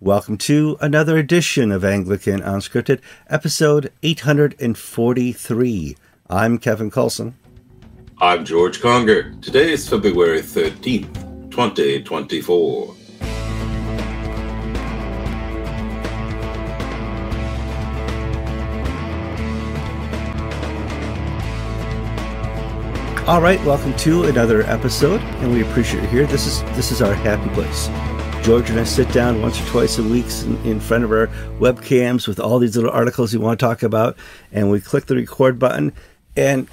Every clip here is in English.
Welcome to another edition of Anglican Unscripted, episode 843. I'm Kevin Kallsen. I'm George Conger. Today is February 13th, 2024. All right, welcome to another episode, and we appreciate you here. This is this is our happy place. George and I sit down once or twice a week in, in, front of our webcams with all these little articles we want to talk about, and we click the record button, and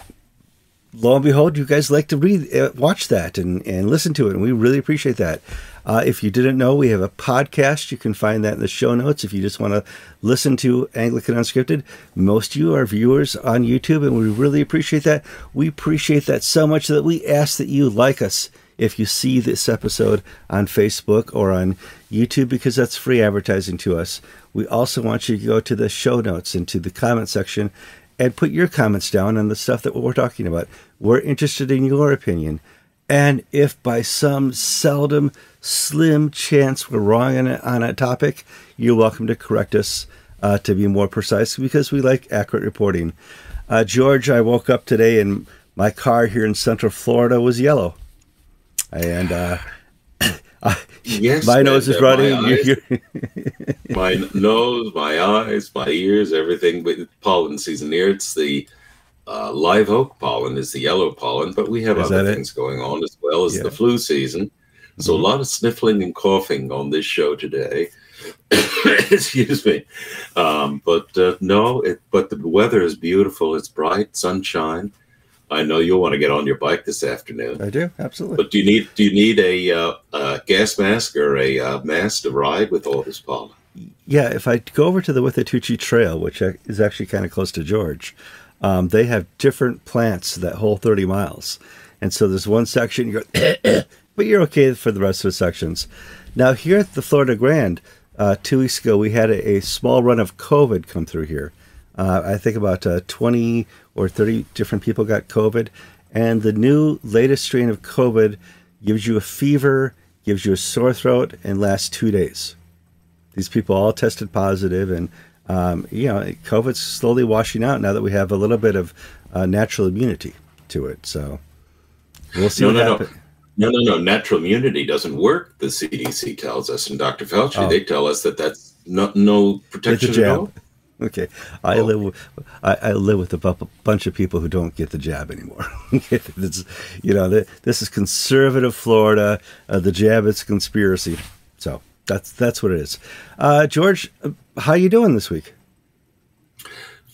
lo and behold, you guys like to read, uh, watch that, and, and listen to it, and we really appreciate that. Uh, if you didn't know, we have a podcast. You can find that in the show notes if you just want to listen to Anglican Unscripted. Most of you are viewers on YouTube, and we really appreciate that. We appreciate that so much that we ask that you like us if you see this episode on Facebook or on YouTube because that's free advertising to us. We also want you to go to the show notes and to the comment section and put your comments down on the stuff that we're talking about. We're interested in your opinion. And if by some seldom, slim chance we're wrong on a, on a topic, you're welcome to correct us uh, to be more precise because we like accurate reporting. Uh, George, I woke up today and my car here in Central Florida was yellow. And uh, yes, my nose is running. My, my, nose, my eyes, my ears, everything. But pollen season here. It's the uh, live oak pollen is the yellow pollen, but we have Is other things it? going on as well as yeah. the flu season. So mm-hmm. a lot of sniffling and coughing on this show today. Excuse me, um, but uh, no, it, but the weather is beautiful. It's bright sunshine. I know you'll want to get on your bike this afternoon. I do absolutely. But do you need do you need a, uh, a gas mask or a uh, mask to ride with all this pollen? Yeah, if I go over to the Withlacoochee Trail, which is actually kind of close to George, um, they have different plants that whole 30 miles. And so there's one section, you go, but you're okay for the rest of the sections. Now, here at the Florida Grand, uh, two weeks ago, we had a, a, small run of COVID come through here. Uh, I think about uh, 20 or 30 different people got COVID. And the new latest strain of COVID gives you a fever, gives you a sore throat, and lasts two days. These people all tested positive, and um, you know, COVID's slowly washing out now that we have a little bit of uh, natural immunity to it. So we'll see no, no, happens. No. no, no, no. Natural immunity doesn't work. The CDC tells us, and Dr. Fauci, oh. they tell us that that's no, no protection at all. Okay, I oh. live with I, I, live with a bu- bunch of people who don't get the jab anymore. this, you know, this is conservative Florida. Uh, the jab is conspiracy. So that's that's what it is. Uh, George, how you doing this week?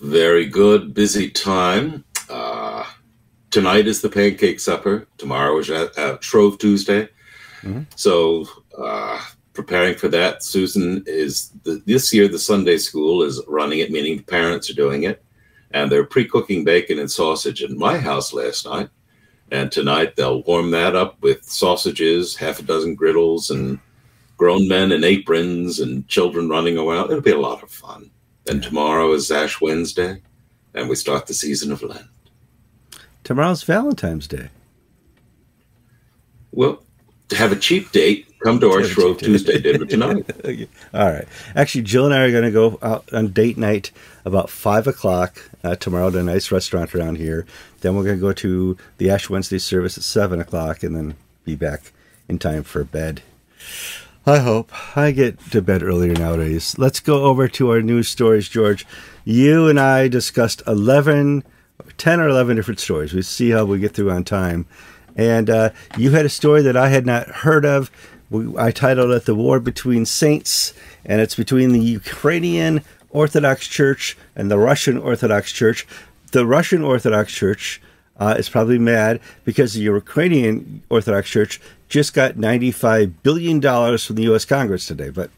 Very good. Busy time. Uh, tonight is the pancake supper. Tomorrow is uh, Shrove Tuesday. Mm-hmm. So uh, preparing for that. Susan is the, this year the Sunday school is running it, meaning the parents are doing it, and they're pre-cooking bacon and sausage in my house last night. And tonight they'll warm that up with sausages, half a dozen griddles, and grown men in aprons and children running around. It'll be a lot of fun. Then tomorrow is Ash Wednesday, and we start the season of Lent. Tomorrow's Valentine's Day. Well, to have a cheap date, come to our Shrove Tuesday dinner tonight. All right. Actually, Jill and I are going to go out on date night about five o'clock uh, tomorrow to a nice restaurant around here. Then we're going to go to the Ash Wednesday service at seven o'clock, and then be back in time for bed. I hope. I get to bed earlier nowadays. Let's go over to our news stories, George. You and I discussed 11, 10 or 11 different stories. We see how we get through on time. And uh, you had a story that I had not heard of. We, I titled it The War Between Saints, and it's between the Ukrainian Orthodox Church and the Russian Orthodox Church. The Russian Orthodox Church uh, is probably mad because the Ukrainian Orthodox Church just got $95 billion from the U.S. Congress today. But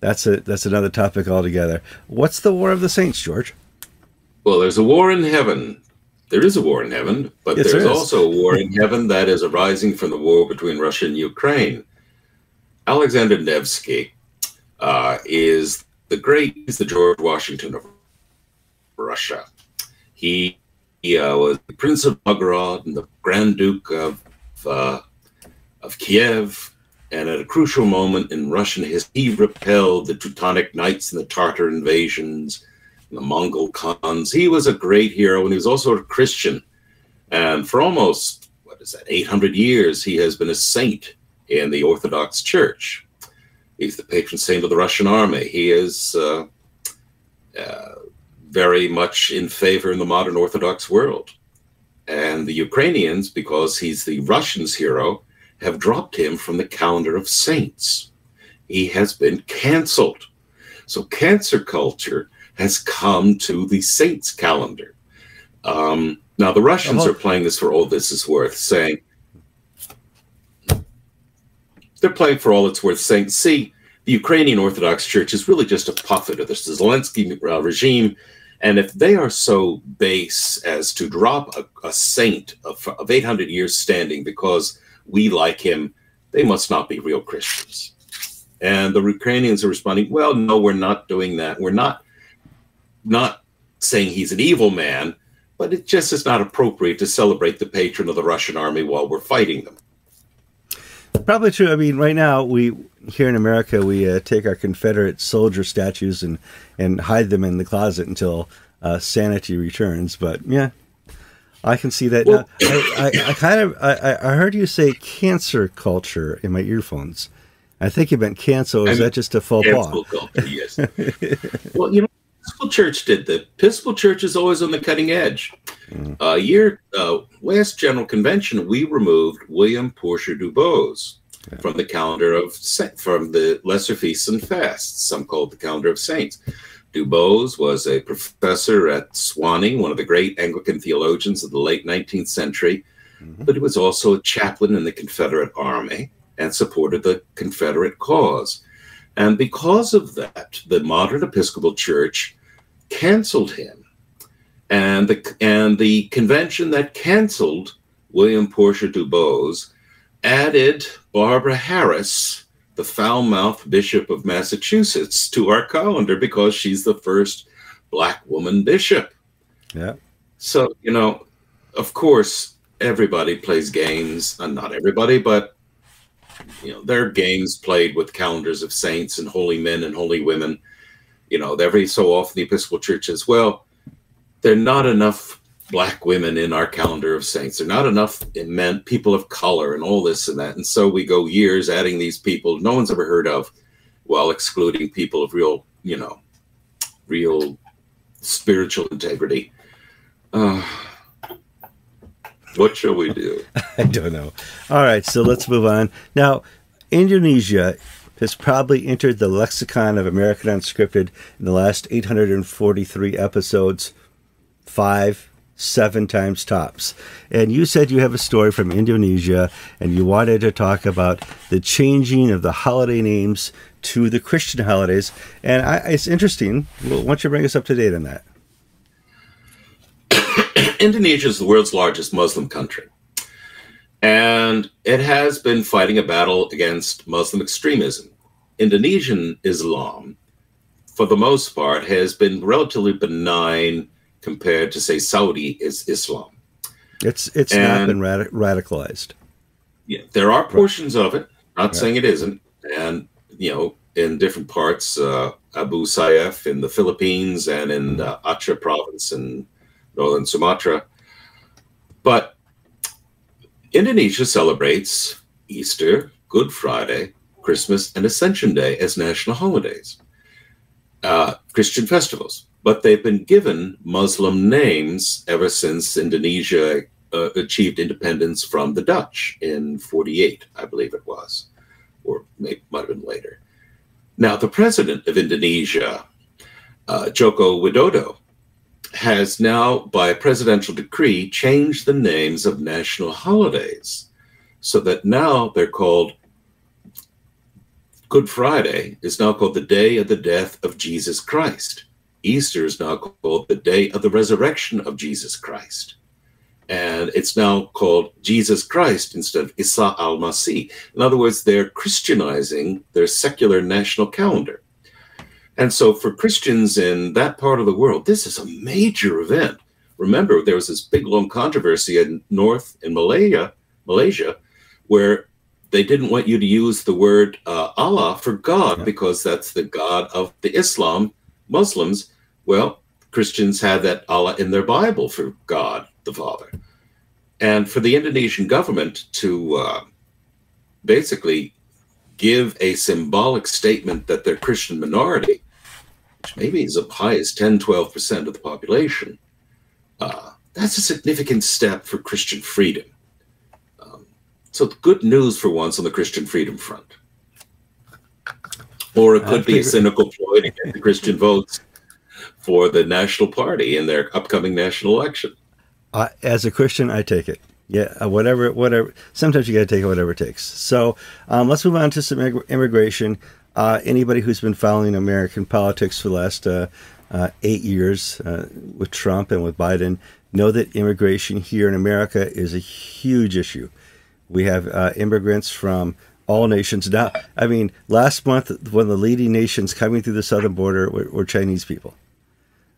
that's a, that's another topic altogether. What's the War of the Saints, George? Well, there's a war in heaven. There is a war in heaven, but yes, there's there also a war in heaven that is arising from the war between Russia and Ukraine. Alexander Nevsky uh, is the great, he's the George Washington of Russia. He, he uh, was the Prince of Novgorod and the Grand Duke of uh, of Kiev, And at a crucial moment in Russian history, he repelled the Teutonic Knights and the Tartar invasions, the Mongol Khans. He was a great hero, and he was also a Christian. And for almost, what is that, 800 years, he has been a saint in the Orthodox Church. He's the patron saint of the Russian army. He is uh, uh, very much in favor in the modern Orthodox world. And the Ukrainians, because he's the Russians' hero, have dropped him from the calendar of saints. He has been canceled. So cancer culture has come to the saints calendar. Um, now, the Russians uh-huh. are playing this for all this is worth, saying, they're playing for all it's worth, saying, see, the Ukrainian Orthodox Church is really just a puppet of the Zelensky uh, regime. And if they are so base as to drop a, a saint of, of 800 years standing because we like him, they must not be real Christians. And the Ukrainians are responding, well, no, we're not doing that. We're not not saying he's an evil man, but it just is not appropriate to celebrate the patron of the Russian army while we're fighting them. Probably true. I mean, right now we here in America we uh, take our Confederate soldier statues and and hide them in the closet until uh, sanity returns. But yeah, I can see that. Well, I, I, I, kind of I, I heard you say cancer culture in my earphones. I think you meant cancel. Is that just a faux pas? Culture, yes. well, you know, Episcopal Church did that. Episcopal Church is always on the cutting edge. Mm. A uh, year uh, last General Convention, we removed William Porcher DuBose yeah. from the calendar of from the lesser feasts and fasts. Some call it the calendar of saints. DuBose was a professor at Sewanee, one of the great Anglican theologians of the late 19th century, mm-hmm. but he was also a chaplain in the Confederate Army and supported the Confederate cause. And because of that, the modern Episcopal Church canceled him. And the, and the convention that canceled William Porcher DuBose added Barbara Harris the foul mouthed Bishop of Massachusetts to our calendar because she's the first black woman bishop. Yeah. So, you know, of course, everybody plays games, and uh, not everybody, but you know, there are games played with calendars of saints and holy men and holy women. You know, every so often the Episcopal Church as well. There are not enough black women in our calendar of saints. There are not enough men, people of color, and all this and that. And so we go years adding these people no one's ever heard of, while excluding people of real, you know, real spiritual integrity. Uh, what shall we do? I don't know. All right, so let's move on. Now, Indonesia has probably entered the lexicon of American Unscripted in the last 843 episodes. Five, seven times tops. And you said you have a story from Indonesia and you wanted to talk about the changing of the holiday names to the Christian holidays. And I, it's interesting. Why don't you bring us up to date on that? Indonesia is the world's largest Muslim country. And it has been fighting a battle against Muslim extremism. Indonesian Islam, for the most part, has been relatively benign compared to say Saudi is Islam. It's it's and, not been rad- radicalized. Yeah, there are portions of it. Not saying it isn't, and you know, in different parts, uh, Abu Sayyaf in the Philippines and in uh, Aceh province in northern Sumatra. But Indonesia celebrates Easter, Good Friday, Christmas, and Ascension Day as national holidays, uh, Christian festivals but they've been given Muslim names ever since Indonesia uh, achieved independence from the Dutch in 48, I believe it was, or maybe might have been later. Now, the president of Indonesia, uh, Joko Widodo, has now, by presidential decree, changed the names of national holidays so that now they're called Good Friday is now called the day of the death of Jesus Christ. Easter is now called the day of the resurrection of Jesus Christ. And it's now called Jesus Christ instead of Isa al Masih. In other words, they're Christianizing their secular national calendar. And so for Christians in that part of the world, this is a major event. Remember, there was this big long controversy in North in Malaya, Malaysia, where they didn't want you to use the word uh, Allah for God yeah. because that's the God of the Islam Muslims. Well, Christians had that Allah in their Bible for God the Father. And for the Indonesian government to uh, basically give a symbolic statement that they're Christian minority, which maybe is as high as 10, 12% of the population, uh, that's a significant step for Christian freedom. Um, so good news for once on the Christian freedom front. Or it could be a cynical ploy to get the Christian votes for the National Party in their upcoming national election. Uh, as a Christian, I take it. Yeah, uh, whatever, whatever. Sometimes you got to take whatever it takes. So um, let's move on to some immigration. Uh, anybody who's been following American politics for the last uh, uh eight years uh, with Trump and with Biden know that immigration here in America is a huge issue. We have immigrants from all nations now. I mean, last month, one of the leading nations coming through the southern border were, were Chinese people.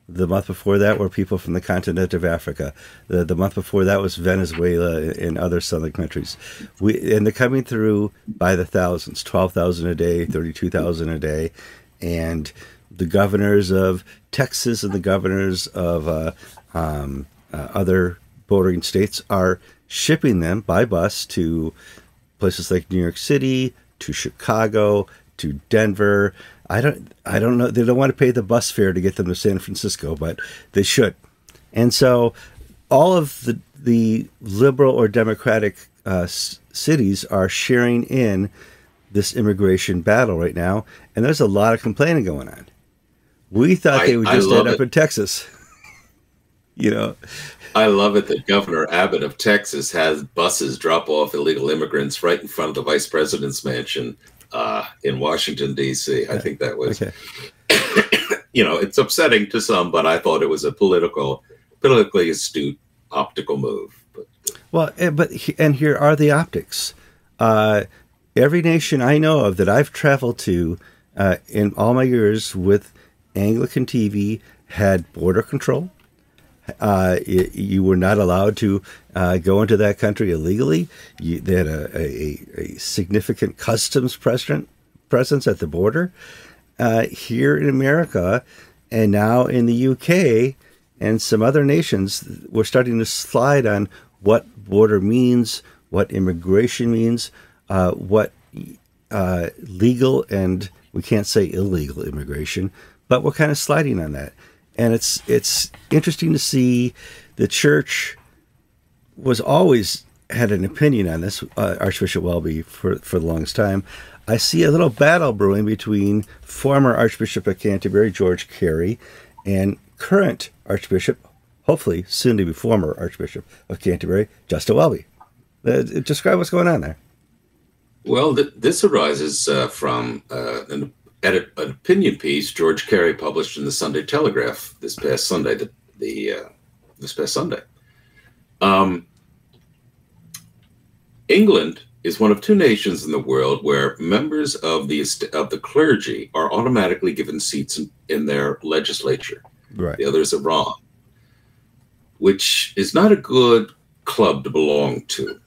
The month before that were people from the continent of Africa. The, the month before that was Venezuela and other southern countries. We and they're coming through by the thousands, twelve thousand a day, thirty-two thousand a day, and the governors of Texas and the governors of uh, um, uh, other bordering states are shipping them by bus to places like New York City, to Chicago, to Denver, I don't I don't know they don't want to pay the bus fare to get them to San Francisco, but they should. And so all of the the liberal or democratic uh, cities are sharing in this immigration battle right now, and there's a lot of complaining going on. We thought I, they would just end up in Texas. you know, I love it that Governor Abbott of Texas has buses drop off illegal immigrants right in front of the vice president's mansion uh, in Washington D.C. I think that was, okay. you know, it's upsetting to some, but I thought it was a political, politically astute optical move. But, well, eh, but and here are the optics. Uh, every nation I know of that I've traveled to uh, in all my years with Anglican TV had border control. Uh, you were not allowed to uh, go into that country illegally. You, they had a, a, a significant customs presence presence at the border. Uh, here in America, and now in the UK and some other nations, we're starting to slide on what border means, what immigration means, uh, what uh, legal and we can't say illegal immigration, but we're kind of sliding on that and it's it's interesting to see the church was always had an opinion on this. Uh, Archbishop Welby for for the longest time. I see a little battle brewing between former Archbishop of Canterbury George Carey and current Archbishop, hopefully soon to be former Archbishop of Canterbury Justin Welby. Uh, describe what's going on there. Well, th- this arises uh, from an an opinion piece George Carey published in the Sunday Telegraph this past Sunday. The, the uh, this past Sunday. Um, England is one of two nations in the world where members of the of the clergy are automatically given seats in, in their legislature. Right. The other is Iran, which is not a good club to belong to.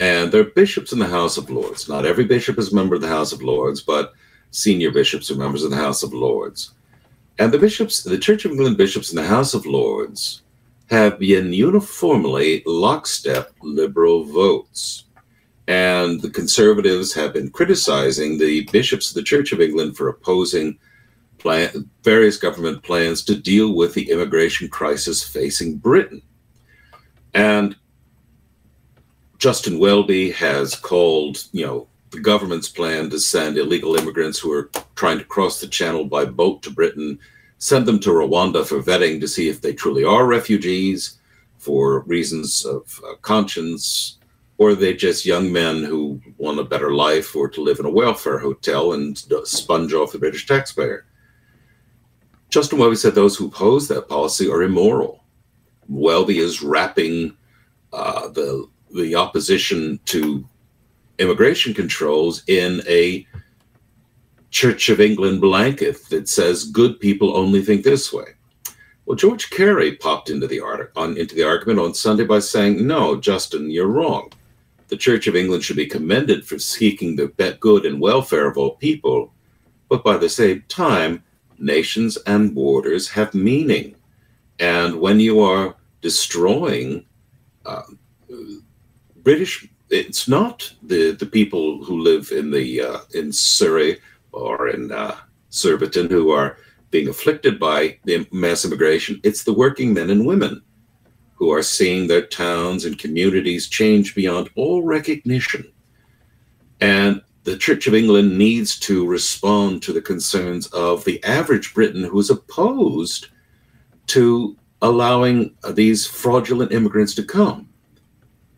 And there are bishops in the House of Lords. Not every bishop is a member of the House of Lords, but senior bishops are members of the House of Lords. And the bishops, the Church of England bishops in the House of Lords, have been uniformly lockstep liberal votes. And the conservatives have been criticizing the bishops of the Church of England for opposing plan, various government plans to deal with the immigration crisis facing Britain. And Justin Welby has called, you know, the government's plan to send illegal immigrants who are trying to cross the channel by boat to Britain, send them to Rwanda for vetting to see if they truly are refugees for reasons of uh, conscience, or are they just young men who want a better life or to live in a welfare hotel and sponge off the British taxpayer? Justin Welby said those who oppose that policy are immoral. Welby is wrapping uh, the the opposition to immigration controls in a Church of England blanket that says good people only think this way. Well, George Carey popped into the art- on into the argument on Sunday by saying, "No, Justin, you're wrong. the Church of England should be commended for seeking the good and welfare of all people, but by the same time, nations and borders have meaning. And when you are destroying uh, British, it's not the, the people who live in the uh, in Surrey or in uh, Surbiton who are being afflicted by the mass immigration. It's the working men and women who are seeing their towns and communities change beyond all recognition. And the Church of England needs to respond to the concerns of the average Briton who is opposed to allowing these fraudulent immigrants to come.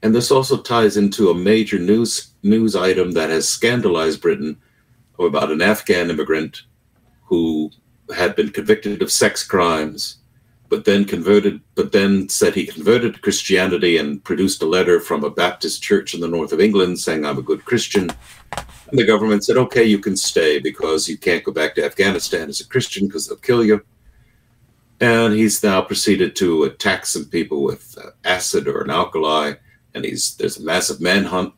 And this also ties into a major news news item that has scandalized Britain about an Afghan immigrant who had been convicted of sex crimes but then converted, but then said he converted to Christianity and produced a letter from a Baptist church in the north of England saying, I'm a good Christian. And the government said, okay, you can stay because you can't go back to Afghanistan as a Christian because they'll kill you. And he's now proceeded to attack some people with uh, acid or an alkali. And he's there's a massive manhunt.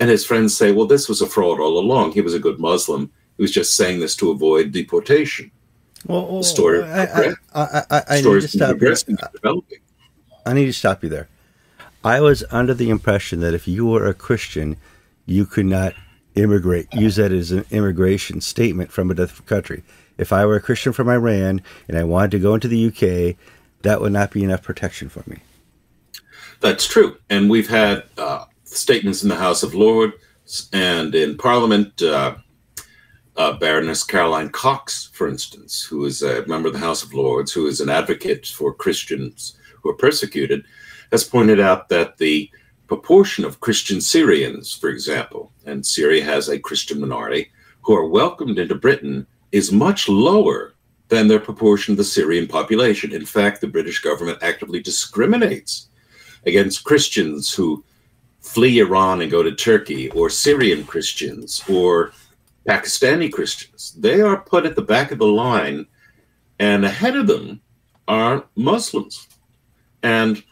And his friends say, well, this was a fraud all along. He was a good Muslim. He was just saying this to avoid deportation. Well, the story. I, I, I, I, I need to stop you. I need to stop you there. I was under the impression that if you were a Christian, you could not immigrate. Use that as an immigration statement from a different country. If I were a Christian from Iran and I wanted to go into the UK, that would not be enough protection for me. That's true, and we've had uh, statements in the House of Lords and in Parliament. Uh, uh, Baroness Caroline Cox, for instance, who is a member of the House of Lords, who is an advocate for Christians who are persecuted, has pointed out that the proportion of Christian Syrians, for example, and Syria has a Christian minority, who are welcomed into Britain is much lower than their proportion of the Syrian population. In fact, the British government actively discriminates against Christians who flee Iran and go to Turkey, or Syrian Christians, or Pakistani Christians. They are put at the back of the line, and ahead of them are Muslims. And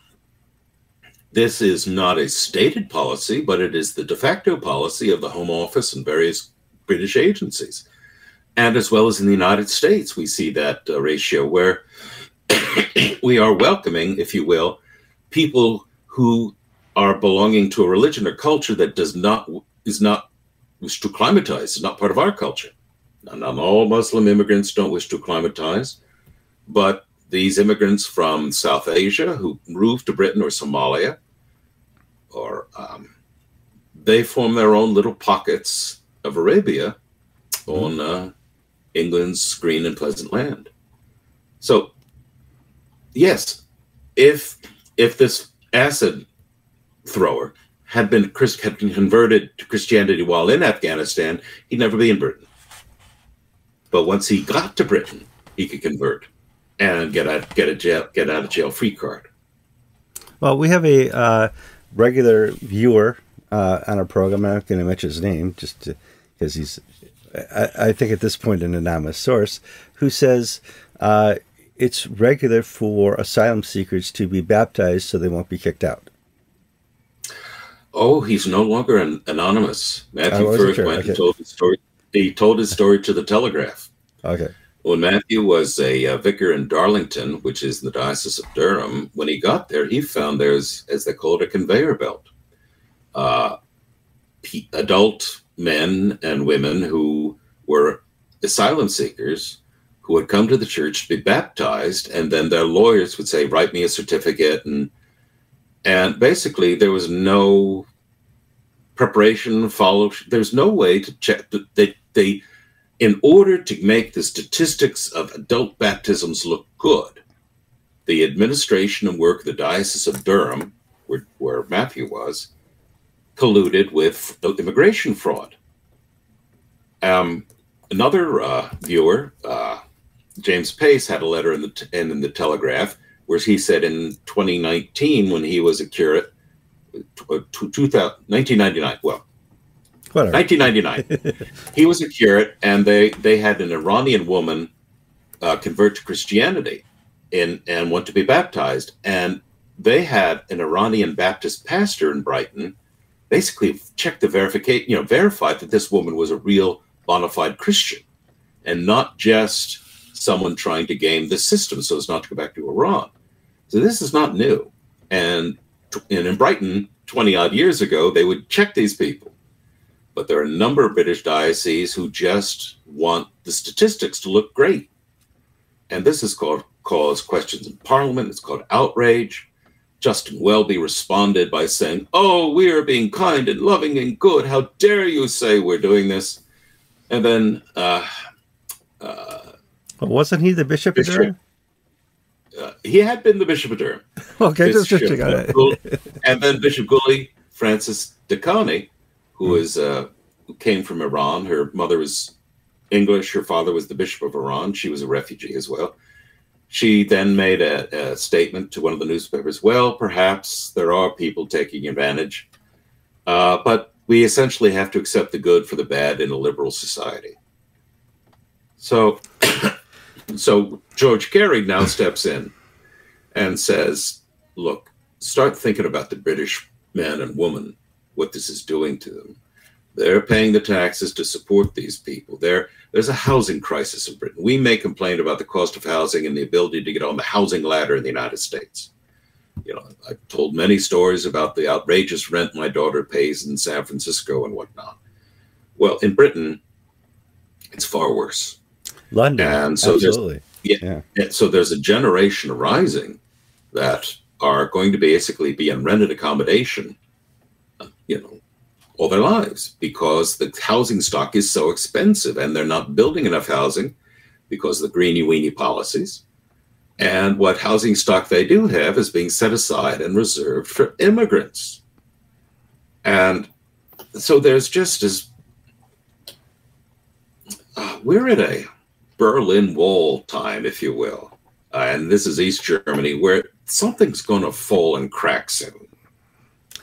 this is not a stated policy, but it is the de facto policy of the Home Office and various British agencies. And as well as in the United States, we see that uh, ratio where we are welcoming, if you will, people who are belonging to a religion or culture that does not is not wish to acclimatize. It's not part of our culture. And not all Muslim immigrants don't wish to acclimatize, but these immigrants from South Asia who move to Britain or Somalia, or um, they form their own little pockets of Arabia mm-hmm. on uh, England's green and pleasant land. So, yes, if if this acid thrower had been Chris had been converted to Christianity while in Afghanistan, he'd never be in Britain. But once he got to Britain, he could convert and get a get a jail get out of jail free card. Well, we have a uh, regular viewer uh, on our program. I'm not going to mention his name just because he's, I, I, think at this point, an anonymous source who says uh, it's regular for asylum seekers to be baptized so they won't be kicked out. Oh, he's no longer an anonymous. Matthew first sure. went okay. and told his story. He told his story to the Telegraph. Okay. When Matthew was a uh, vicar in Darlington, which is in the Diocese of Durham, when he got there, he found there's, as they call it, a conveyor belt. Uh, adult men and women who were asylum seekers who had come to the church to be baptized, and then their lawyers would say, "Write me a certificate," and and basically there was no preparation follow there's no way to check they they in order to make the statistics of adult baptisms look good the administration and work of the diocese of durham where, where matthew was colluded with immigration fraud. Um, another uh, viewer uh, james pace had a letter in the, in, in the telegraph where he said in 2019 when he was a curate, 1999, well, Whatever. 1999, he was a curate, and they they had an Iranian woman uh, convert to Christianity, and and want to be baptized, and they had an Iranian Baptist pastor in Brighton basically checked the verification, you know, verified that this woman was a real bona fide Christian and not just someone trying to game the system so as not to go back to Iran. So this is not new. And, and in Brighton, 20 odd years ago, they would check these people. But there are a number of British dioceses who just want the statistics to look great. And this has called, caused questions in Parliament. It's called outrage. Justin Welby responded by saying, Oh, we are being kind and loving and good. How dare you say we're doing this? And then uh, uh, well, wasn't he the bishop, bishop of Durham? Uh, he had been the bishop of Durham. okay, just, just check it. and then Bishop Guli Francis Dehqani, who mm. is uh, who came from Iran. Her mother was English. Her father was the bishop of Iran. She was a refugee as well. She then made a, a statement to one of the newspapers. Well, perhaps there are people taking advantage, uh, but we essentially have to accept the good for the bad in a liberal society. So so George Carey now steps in and says, look, start thinking about the British man and woman, what this is doing to them. They're paying the taxes to support these people. There, there's a housing crisis in Britain. We may complain about the cost of housing and the ability to get on the housing ladder in the United States. You know, I've told many stories about the outrageous rent my daughter pays in San Francisco and whatnot. Well, in Britain, it's far worse. London. And so absolutely. Yeah, yeah. So there's a generation rising that are going to basically be in rented accommodation, you know, all their lives because the housing stock is so expensive and they're not building enough housing because of the greeny weeny policies. And what housing stock they do have is being set aside and reserved for immigrants. And so there's just as uh, we're at a Berlin Wall time, if you will. Uh, and this is East Germany, where something's going to fall and crack soon.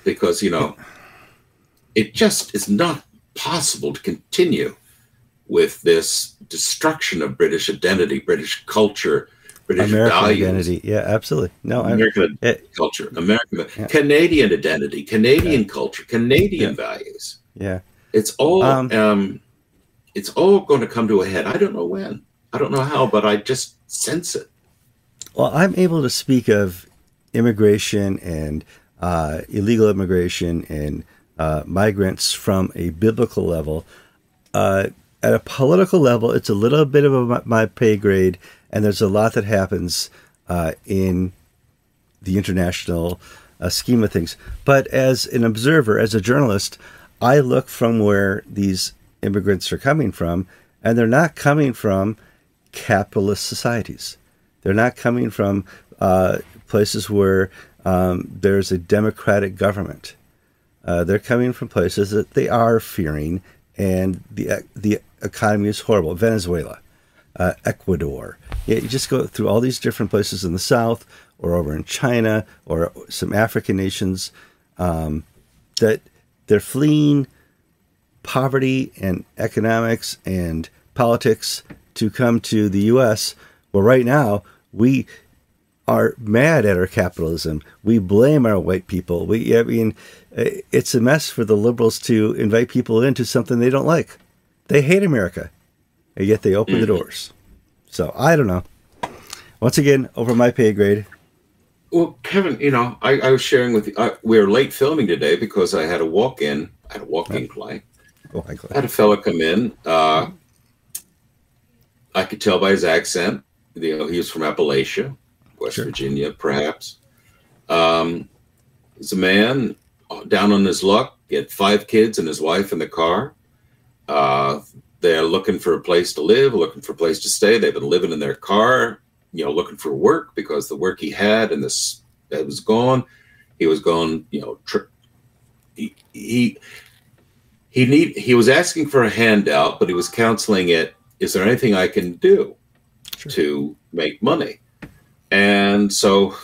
Because, you know, it just is not possible to continue with this destruction of British identity, British culture, British American values. identity. Yeah, absolutely. No, American it, eh, culture, American, yeah. Canadian identity, Canadian yeah. culture, Canadian yeah. values. Yeah. It's all um, um, it's all going to come to a head. I don't know when. I don't know how, but I just sense it. Well, I'm able to speak of immigration and uh, illegal immigration and uh, migrants from a biblical level. Uh, at a political level, it's a little bit of a, my pay grade, and there's a lot that happens uh, in the international uh, scheme of things. But as an observer, as a journalist, I look from where these immigrants are coming from, and they're not coming from capitalist societies. They're not coming from uh, places where um, there's a democratic government. Uh, they're coming from places that they are fearing, and the the economy is horrible. Venezuela, uh, Ecuador. Yeah, you just go through all these different places in the south, or over in China, or some African nations um, that they're fleeing poverty and economics and politics to come to the U.S. Well, right now we are mad at our capitalism. We blame our white people. We, I mean, it's a mess for the liberals to invite people into something they don't like. They hate America, and yet they open mm-hmm. the doors. So I don't know. Once again, over my pay grade. Well, Kevin, you know, I, I was sharing with you. I, we were late filming today because I had a walk-in. I had a walk-in client. Oh, I had a fellow come in. Uh, I could tell by his accent. You know, he was from Appalachia, West sure. Virginia, perhaps. Um, he's a man uh, down on his luck. He had five kids and his wife in the car. Uh, they're looking for a place to live, looking for a place to stay. They've been living in their car, you know, looking for work because the work he had and this that was gone. He was gone, you know. Tri- he he he need he was asking for a handout, but he was counseling it is there anything I can do sure. to make money? And so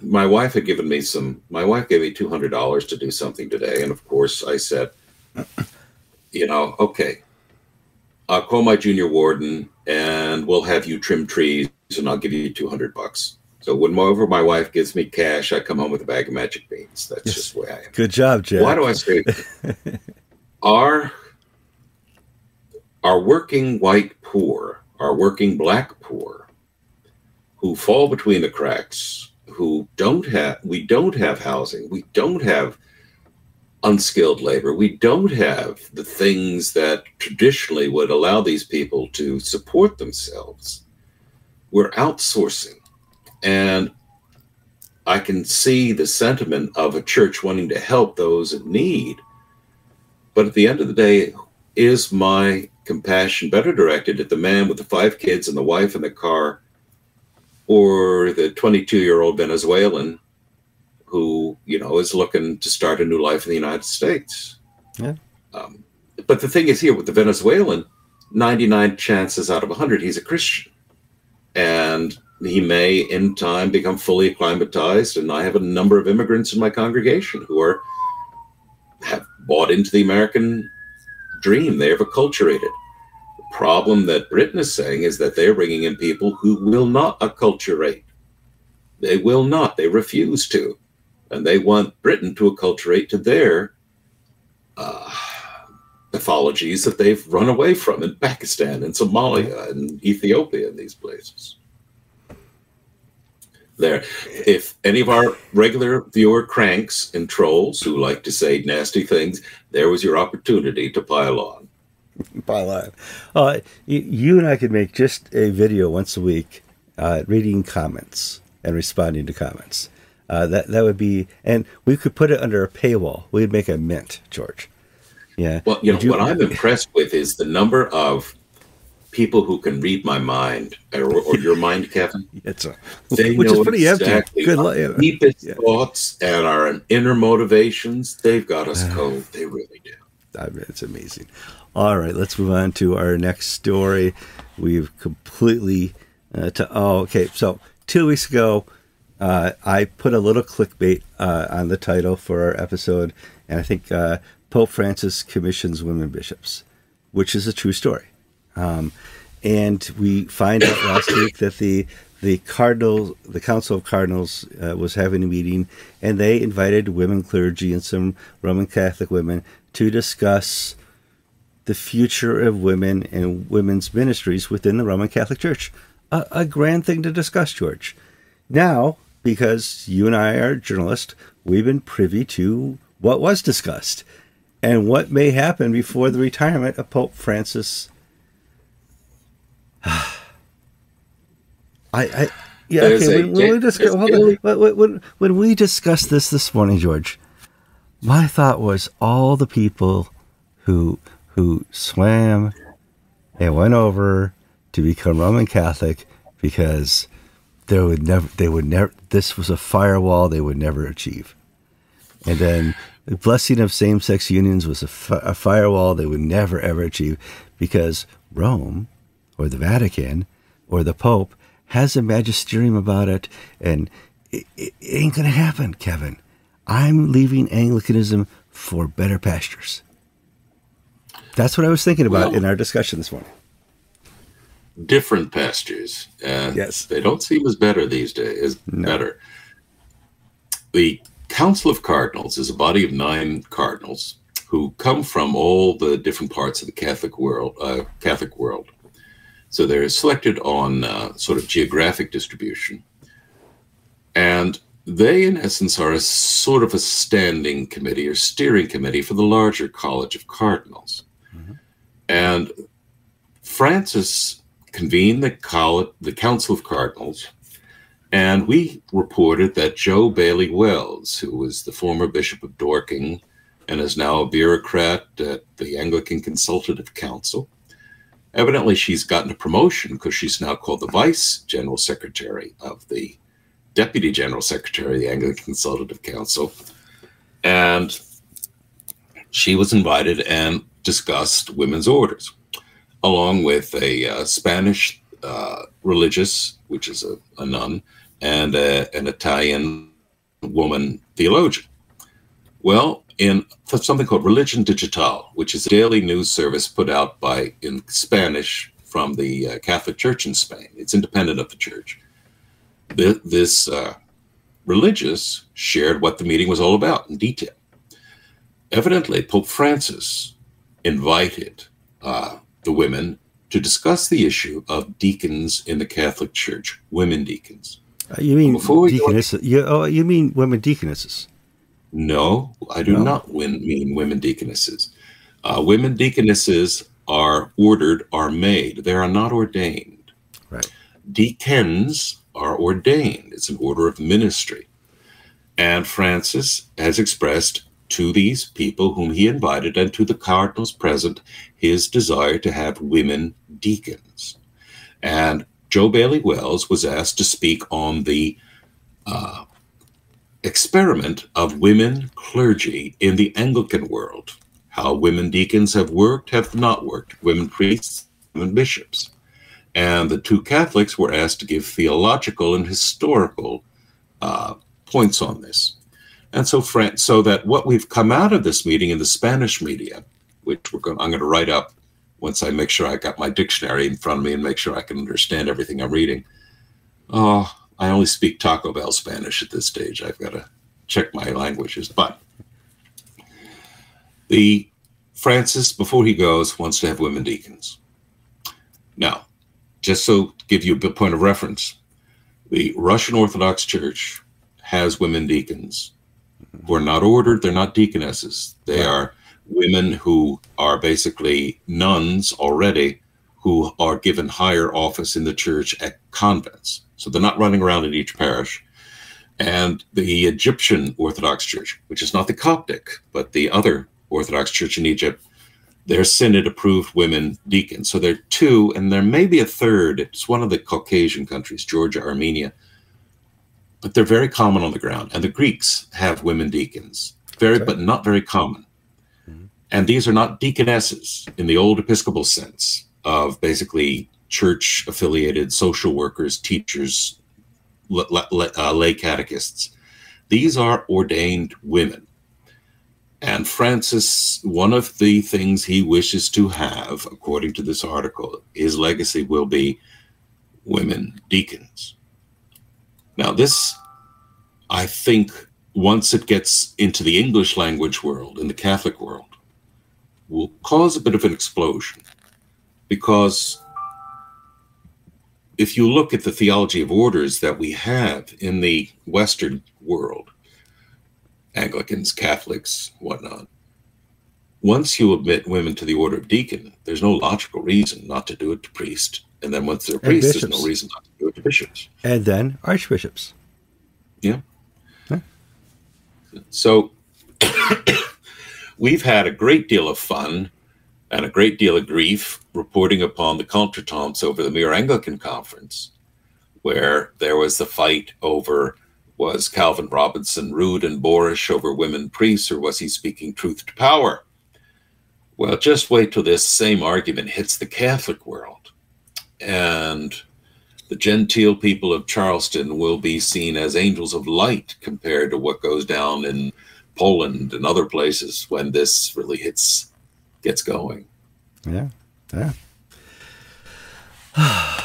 my wife had given me some, my wife gave me $200 to do something today. And of course, I said, you know, okay, I'll call my junior warden and we'll have you trim trees and I'll give you 200 bucks. So whenever my wife gives me cash, I come home with a bag of magic beans. That's yes. just the way I am. Good job, Jack. Why do I say our our working white poor, our working black poor, who fall between the cracks, who don't have we don't have housing, we don't have unskilled labor, we don't have the things that traditionally would allow these people to support themselves. We're outsourcing and I can see the sentiment of a church wanting to help those in need. But at the end of the day, is my compassion better directed at the man with the five kids and the wife in the car or the 22 year old Venezuelan who, you know, is looking to start a new life in the United States? Yeah. Um, but the thing is, here with the Venezuelan, 99 chances out of 100, he's a Christian. And he may in time become fully acclimatized. And I have a number of immigrants in my congregation who are have bought into the American dream. They have acculturated. The problem that Britain is saying is that they're bringing in people who will not acculturate. They will not. They refuse to. And they want Britain to acculturate to their uh, pathologies that they've run away from in Pakistan and Somalia and Ethiopia and these places there. If any of our regular viewer cranks and trolls who like to say nasty things, there was your opportunity to pile on. Pile on. Uh, you and I could make just a video once a week, uh, reading comments and responding to comments. Uh, that that would be, and we could put it under a paywall. We'd make a mint, George. Yeah. Well, you know you, what I'm impressed with is the number of people who can read my mind or, or your mind, Kevin. it's a, they which know is pretty exactly empty. Good deepest yeah. thoughts and our inner motivations. They've got us cold. They really do. I mean, it's amazing. All right, let's move on to our next story. We've completely uh, to oh okay. So two weeks ago, uh, I put a little clickbait uh, on the title for our episode, and I think uh, Pope Francis commissions women bishops, which is a true story. Um, and we find out last week that the the cardinal, the Council of Cardinals, uh, was having a meeting, and they invited women clergy and some Roman Catholic women to discuss the future of women and women's ministries within the Roman Catholic Church. A, a grand thing to discuss, George. Now, because you and I are journalists, we've been privy to what was discussed and what may happen before the retirement of Pope Francis I, I yeah okay. When, when, we discuss, when, when, when we discussed this this morning, George, my thought was all the people who who swam and went over to become Roman Catholic because there would never they would never this was a firewall they would never achieve, and then the blessing of same sex unions was a, fi- a firewall they would never ever achieve because Rome or the Vatican or the Pope has a magisterium about it, and it, it ain't going to happen, Kevin. I'm leaving Anglicanism for better pastures. That's what I was thinking about well, in our discussion this morning. Different pastures. and yes. They don't seem as better these days, as no. better. The Council of Cardinals is a body of nine cardinals who come from all the different parts of the Catholic world, uh, Catholic world. So they're selected on uh, sort of geographic distribution. And they, in essence, are a sort of a standing committee or steering committee for the larger College of Cardinals. Mm-hmm. And Francis convened the, college, the Council of Cardinals, and we reported that Jo Bailey Wells, who was the former Bishop of Dorking and is now a bureaucrat at the Anglican Consultative Council, Evidently, she's gotten a promotion because she's now called the Vice General Secretary of the Deputy General Secretary of the Anglican Consultative Council. And she was invited and discussed women's orders, along with a uh, Spanish uh, religious, which is a, a nun, and a, an Italian woman theologian. Well, in something called Religion Digital, which is a daily news service put out by in Spanish from the uh, Catholic Church in Spain. It's independent of the church. th- this uh, religious shared what the meeting was all about in detail. Evidently, Pope Francis invited uh, the women to discuss the issue of deacons in the Catholic Church, women deacons. Uh, you mean deaconesses? You, oh, you mean women deaconesses? No, I do no. not win, mean women deaconesses. Uh, women deaconesses are ordered, are made. They are not ordained. Right. Deacons are ordained. It's an order of ministry. And Francis has expressed to these people whom he invited and to the cardinals present his desire to have women deacons. And Jo Bailey Wells was asked to speak on the uh, experiment of women clergy in the Anglican world, how women deacons have worked, have not worked, women priests, women bishops. And the two Catholics were asked to give theological and historical uh, points on this. And so, so that what we've come out of this meeting in the Spanish media, which we're going, I'm going to write up once I make sure I got my dictionary in front of me and make sure I can understand everything I'm reading. Oh, I only speak Taco Bell Spanish at this stage. I've got to check my languages. But the Francis, before he goes, wants to have women deacons. Now, just so give you a point of reference, the Russian Orthodox Church has women deacons who are not ordered, they're not deaconesses. They right. are women who are basically nuns already who are given higher office in the church at convents. So they're not running around in each parish. And the Egyptian Orthodox Church, which is not the Coptic, but the other Orthodox Church in Egypt, their synod approved women deacons. So there are two, and there may be a third. It's one of the Caucasian countries, Georgia, Armenia. But they're very common on the ground. And the Greeks have women deacons, very, okay. but not very common. Mm-hmm. And these are not deaconesses in the old Episcopal sense of basically church affiliated social workers, teachers, uh, lay catechists. These are ordained women and Francis, one of the things he wishes to have, according to this article, his legacy will be women deacons. Now, this, I think, once it gets into the English language world, in the Catholic world, will cause a bit of an explosion. Because if you look at the theology of orders that we have in the Western world, Anglicans, Catholics, whatnot. Once you admit women to the order of deacon, there's no logical reason not to do it to priest. And then once they're priests, there's no reason not to do it to bishops. And then archbishops. Yeah. Huh? So we've had a great deal of fun and a great deal of grief reporting upon the contretemps over the Mere Anglican Conference, where there was the fight over was Calvin Robinson rude and boorish over women priests, or was he speaking truth to power? Well, just wait till this same argument hits the Catholic world. And the genteel people of Charleston will be seen as angels of light compared to what goes down in Poland and other places when this really hits, gets going. Yeah, yeah.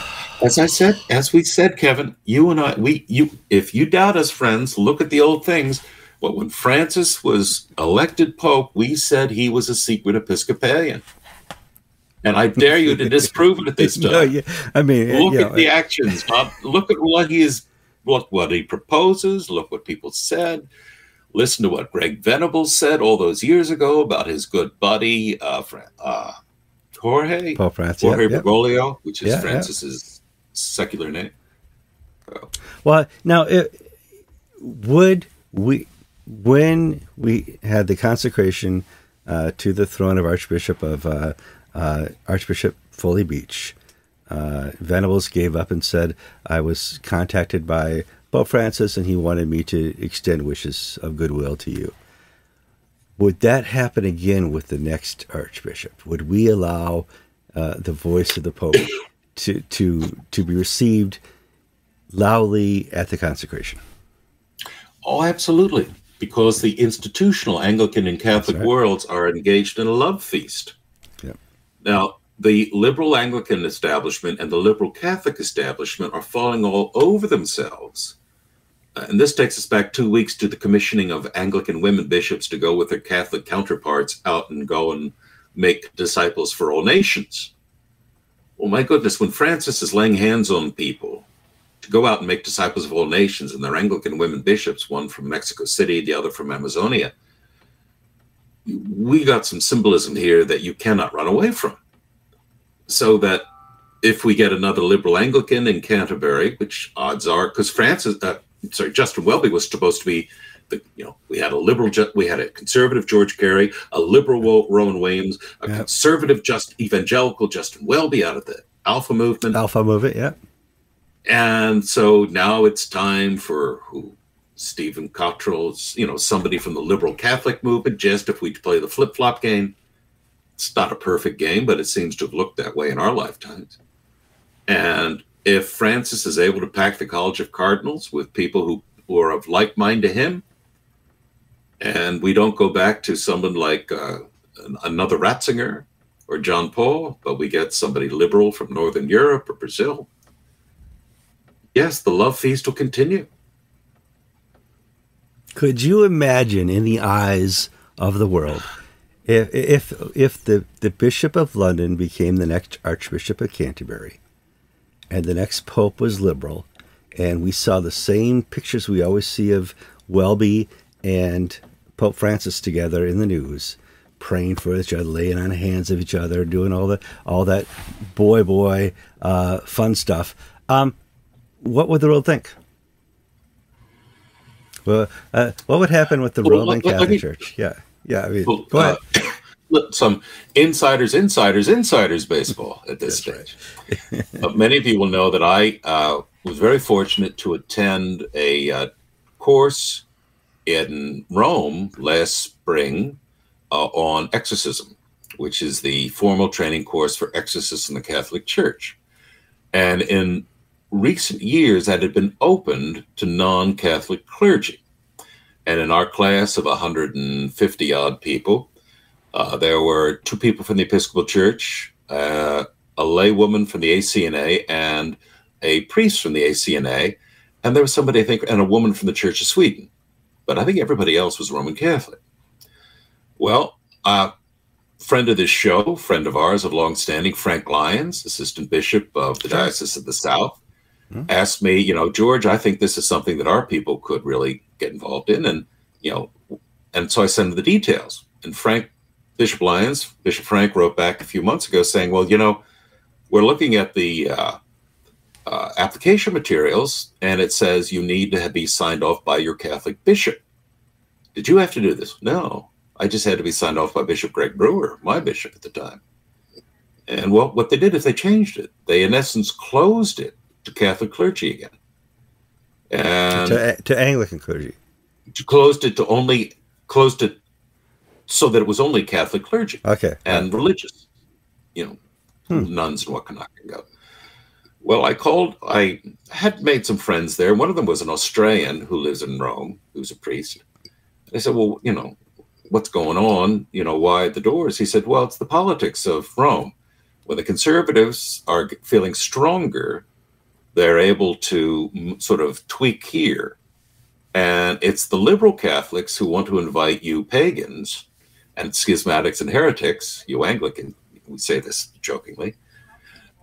As I said, as we said, Kevin, you and I, we, you, if you doubt us, friends, look at the old things. But when Francis was elected pope, we said he was a secret Episcopalian. And I dare you to disprove it at this time. no, yeah. I mean, look at the uh, actions. Not, look at what he is. Look what he proposes. Look what people said. Listen to what Greg Venables said all those years ago about his good buddy, uh, uh, Jorge, Paul Jorge yep, Bergoglio, which is yeah, Francis's secular name. Oh. Well, now it, would we when we had the consecration uh, to the throne of Archbishop of uh, uh, Archbishop Foley Beach, uh, Venables gave up and said, "I was contacted by Pope Francis, and he wanted me to extend wishes of goodwill to you." Would that happen again with the next Archbishop? Would we allow uh, the voice of the Pope to to to be received loudly at the consecration. Oh, absolutely, because the institutional Anglican and Catholic right. worlds are engaged in a love feast. Yep. Now, the liberal Anglican establishment and the liberal Catholic establishment are falling all over themselves. Uh, and this takes us back two weeks to the commissioning of Anglican women bishops to go with their Catholic counterparts out and go and make disciples for all nations. Well, my goodness, when Francis is laying hands on people to go out and make disciples of all nations, and they're Anglican women bishops, one from Mexico City, the other from Amazonia, we got some symbolism here that you cannot run away from. So that if we get another liberal Anglican in Canterbury, which odds are, because Francis, uh, sorry, Justin Welby was supposed to be the, you know, we had a liberal, we had a conservative George Carey, a liberal Rowan Williams, a yep. conservative, just evangelical Justin Welby out of the Alpha movement. Alpha movement, yeah. And so now it's time for who Stephen Cottrell's, you know, somebody from the liberal Catholic movement, just if we play the flip flop game. It's not a perfect game, but it seems to have looked that way in our lifetimes. And if Francis is able to pack the College of Cardinals with people who, who are of like mind to him, and we don't go back to someone like uh, another Ratzinger or John Paul, but we get somebody liberal from Northern Europe or Brazil, yes, the love feast will continue. Could you imagine in the eyes of the world if if if the, the Bishop of London became the next Archbishop of Canterbury and the next Pope was liberal and we saw the same pictures we always see of Welby and Pope Francis together in the news, praying for each other, laying on hands of each other, doing all the all that boy boy uh, fun stuff. Um, what would the world think? Well, uh, what would happen with the well, Roman Catholic me, Church? Yeah, yeah. I mean, well, go ahead. Uh, some insiders, insiders, insiders baseball at this stage. Right. many of you will know that I uh, was very fortunate to attend a uh, course in Rome last spring uh, on exorcism, which is the formal training course for exorcists in the Catholic Church. And in recent years that had been opened to non Catholic clergy. And in our class of 150 odd people, uh, there were two people from the Episcopal Church, uh, a lay woman from the ACNA, and a priest from the ACNA. And there was somebody, I think, and a woman from the Church of Sweden. But I think everybody else was Roman Catholic. Well, uh, friend of this show, friend of ours of long standing, Frank Lyons, assistant bishop of the Diocese of the South, hmm. asked me, you know, George, I think this is something that our people could really get involved in. And, you know, and so I sent the details. And Frank, Bishop Lyons, Bishop Frank wrote back a few months ago saying, well, you know, we're looking at the uh, uh, application materials and it says you need to be signed off by your Catholic bishop. Did you have to do this? No. I just had to be signed off by Bishop Greg Brewer, my bishop at the time. And well, what they did is they changed it. They, in essence, closed it to Catholic clergy again. And to, to Anglican clergy. Closed it to only, closed it so that it was only Catholic clergy. Okay. And religious, you know, hmm. nuns and what can I go. Well, I called, I had made some friends there. One of them was an Australian who lives in Rome, who's a priest. I said, Well, you know, what's going on? You know, why the doors? He said, Well, it's the politics of Rome. When the conservatives are feeling stronger, they're able to sort of tweak here. And it's the liberal Catholics who want to invite you pagans and schismatics and heretics, you Anglican, we say this jokingly,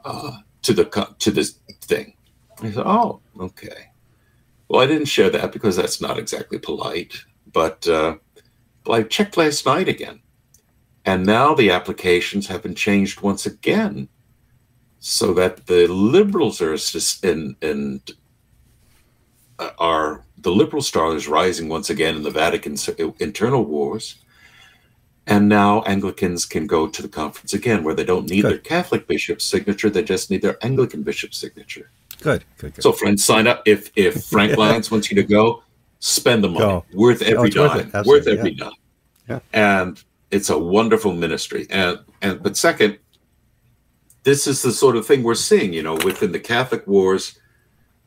uh, to the to this thing. I said, "Oh, okay." Well, I didn't share that because that's not exactly polite. But, uh, I checked last night again, and now the applications have been changed once again so that the liberals are in, in uh, are the liberal star is rising once again in the Vatican internal wars. And now Anglicans can go to the conference again, where they don't need good. their Catholic bishop's signature; they just need their Anglican bishop's signature. Good, good, good. So, friends, sign up. If if Frank Lyons wants you to go, spend the money. Go. Worth every oh, dime. Worth, worth every yeah. dime. Yeah. And it's a wonderful ministry. And and but second, this is the sort of thing we're seeing, you know, within the Catholic wars,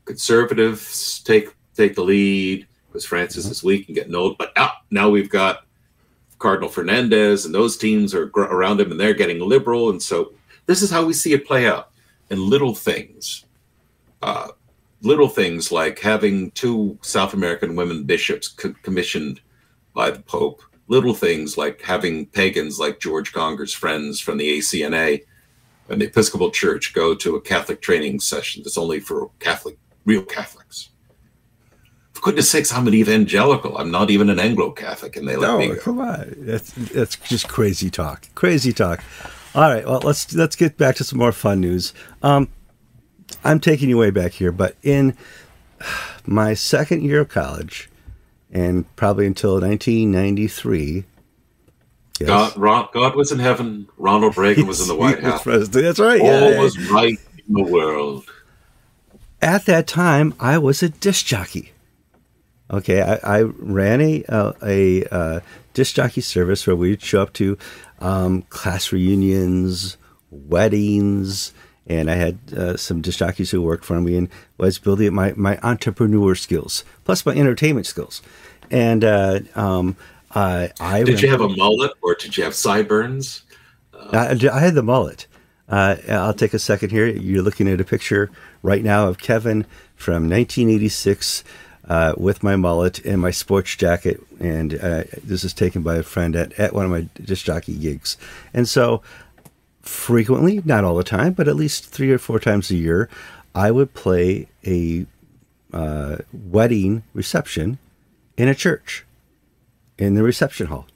conservatives take take the lead because Francis mm-hmm. is weak and getting old. But now, now we've got Cardinal Fernandez and those teams are around him and they're getting liberal. And so this is how we see it play out in little things. Uh, little things like having two South American women bishops co- commissioned by the Pope, little things like having pagans like George Conger's friends from the ACNA and the Episcopal Church go to a Catholic training session that's only for Catholic, real Catholics. For goodness sakes, I'm an evangelical. I'm not even an Anglo Catholic, and they let no, me go. come on. That's that's just crazy talk. Crazy talk. All right, well let's let's get back to some more fun news. Um, I'm taking you way back here, but in my second year of college, and probably until 1993. Yes. God, Ron, God was in heaven. Ronald Reagan was in the White House. President. That's right. All yeah, was right in the world. At that time, I was a disc jockey. Okay, I, I ran a a, a uh, disc jockey service where we'd show up to um, class reunions, weddings, and I had uh, some disc jockeys who worked for me and was building my, my entrepreneur skills plus my entertainment skills. And uh, um, I, I did you have a mullet or did you have sideburns? Uh, I, I, had the mullet. Uh, I'll take a second here. You're looking at a picture right now of Kevin from 1986 uh, with my mullet and my sports jacket. And uh, this is taken by a friend at, at one of my disc jockey gigs. And so frequently, not all the time, but at least three or four times a year, I would play a uh, wedding reception in a church in the reception hall.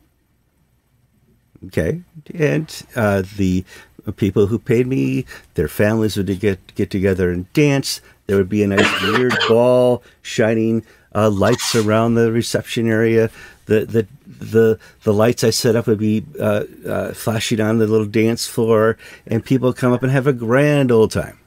Okay, and uh, the people who paid me, their families would get get together and dance. There would be a nice weird ball shining uh, lights around the reception area. The the the the lights I set up would be uh, uh, flashing on the little dance floor, and people come up and have a grand old time.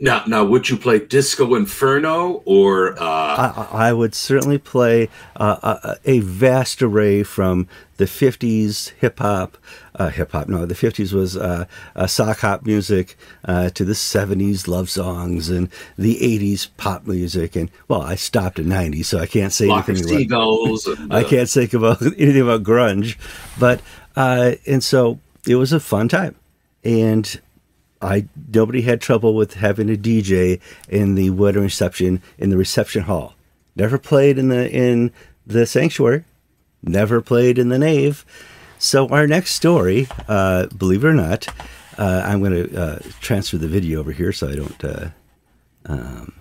Now, now, would you play Disco Inferno or? Uh... I, I, would certainly play uh, a, a, vast array from the '50s hip hop, uh, hip hop. No, the '50s was uh, sock hop music uh, to the '70s love songs and the '80s pop music. And well, I stopped at '90s, so I can't say Locker anything about. And, I uh, can't say about anything about grunge, but and so it was a fun time, and I nobody had trouble with having a DJ in the wedding reception in the reception hall. Never played in the in the sanctuary. Never played in the nave. So our next story, uh, believe it or not, uh, I'm going to uh, transfer the video over here so I don't. Uh, um,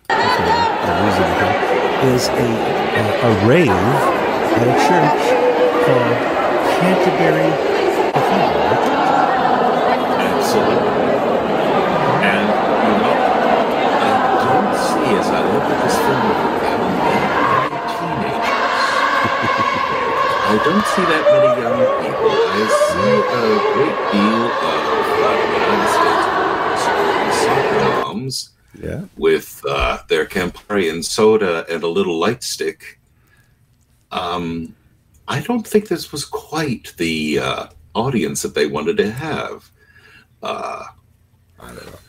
is a, a, a rave at a church called Canterbury Cathedral. Absolutely. I don't see that many young people. I see a great deal of uh, United States soccer moms yeah. with uh, their Campari and soda and a little light stick. Um, I don't think this was quite the uh, audience that they wanted to have. Uh, I don't know.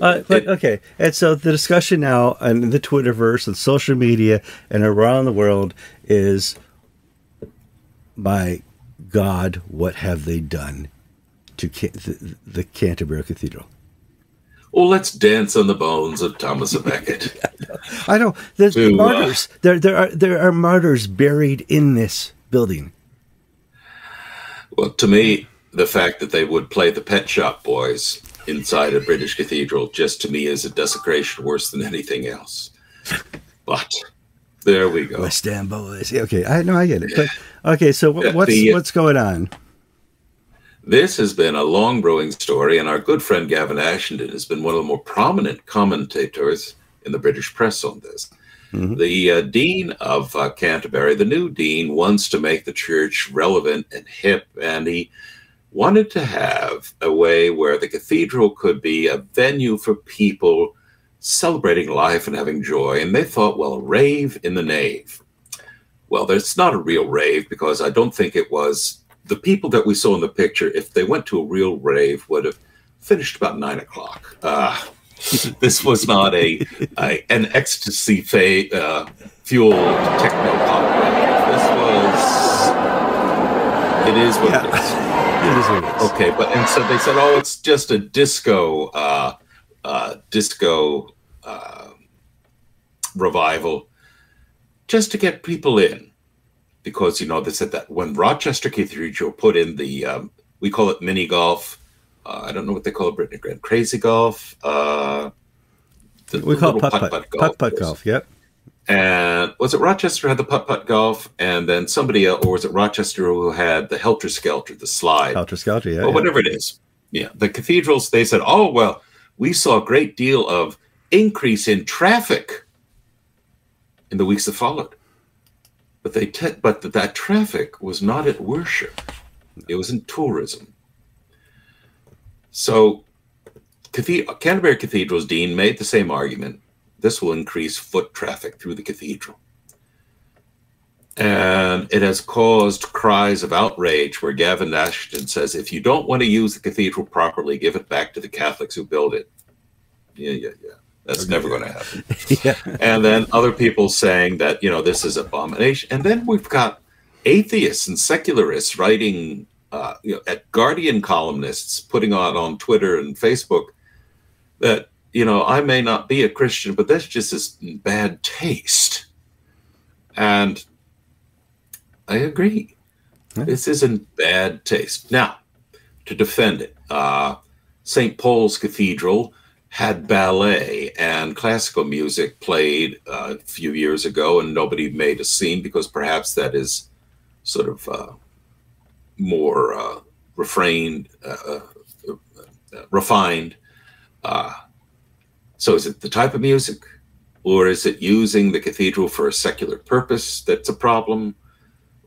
Uh, but okay, and so the discussion now in the Twitterverse and social media and around the world is, my God, what have they done to the, the Canterbury Cathedral? Well, let's dance on the bones of Thomas Becket. I know there's to, uh, martyrs. Uh, there, there are there are martyrs buried in this building. Well, to me, the fact that they would play the Pet Shop Boys inside a British cathedral just to me is a desecration worse than anything else. But there we go. West boys. Okay, I know I get it. But okay, so what's the, what's going on? This has been a long brewing story, and our good friend Gavin Ashenden has been one of the more prominent commentators in the British press on this. Mm-hmm. The uh, dean of uh, Canterbury, the new dean, wants to make the church relevant and hip, and he wanted to have a way where the cathedral could be a venue for people celebrating life and having joy. And they thought, well, a rave in the nave. Well, there's not a real rave because I don't think it was the people that we saw in the picture. If they went to a real rave, would have finished about nine o'clock. Uh, this was not a, a an ecstasy fa- uh, fueled techno pop. This was. It is what yeah. it is. It is what it is. Okay, but and so they said, oh, it's just a disco, uh, uh, disco uh, revival, just to get people in, because you know they said that when Rochester Cathedral put in the, um, we call it mini golf. Uh, I don't know what they call it, Brittany Grand, crazy golf. Uh, the, we the call it putt putt, putt golf. Putt putt golf. Yep. And was it Rochester had the putt putt golf, and then somebody else, or was it Rochester who had the helter skelter, the slide, helter skelter, yeah, or yeah. whatever it is. Yeah, the cathedrals. They said, oh well, we saw a great deal of increase in traffic in the weeks that followed, but they te- but that, that traffic was not at worship; it was in tourism. So, Canterbury Cathedral's dean made the same argument this will increase foot traffic through the cathedral. And it has caused cries of outrage where Gavin Ashenden says, if you don't want to use the cathedral properly, give it back to the Catholics who built it. Yeah, yeah, yeah. That's okay. never going to happen. yeah. And then other people saying that, you know, this is abomination. And then we've got atheists and secularists writing, uh, you know, at Guardian columnists putting on on Twitter and Facebook that you know, I may not be a Christian, but that's just this bad taste. And I agree. Yeah. This isn't bad taste. Now, to defend it, uh, St. Paul's Cathedral had ballet and classical music played uh, a few years ago, and nobody made a scene because perhaps that is sort of uh, more uh, refrained, uh, uh, refined so is it the type of music, or is it using the cathedral for a secular purpose that's a problem?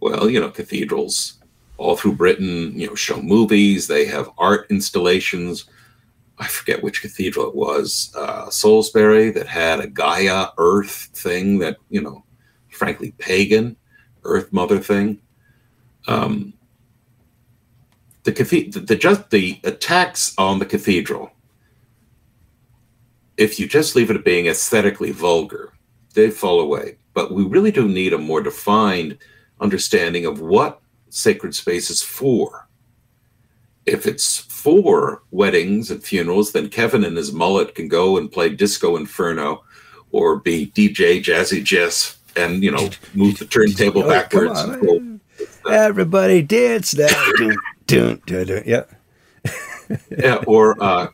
Well, you know, cathedrals all through Britain, you know, show movies. They have art installations. I forget which cathedral it was, uh, Salisbury, that had a Gaia Earth thing that you know, frankly, pagan Earth Mother thing. Um, the, the, the just the attacks on the cathedral if you just leave it being aesthetically vulgar, they fall away. But we really do need a more defined understanding of what sacred space is for. If it's for weddings and funerals, then Kevin and his mullet can go and play Disco Inferno or be DJ Jazzy Jeff and, you know, move the turntable oh, backwards. Everybody dance now. dun, dun, dun, dun. Yeah. yeah. Or, uh,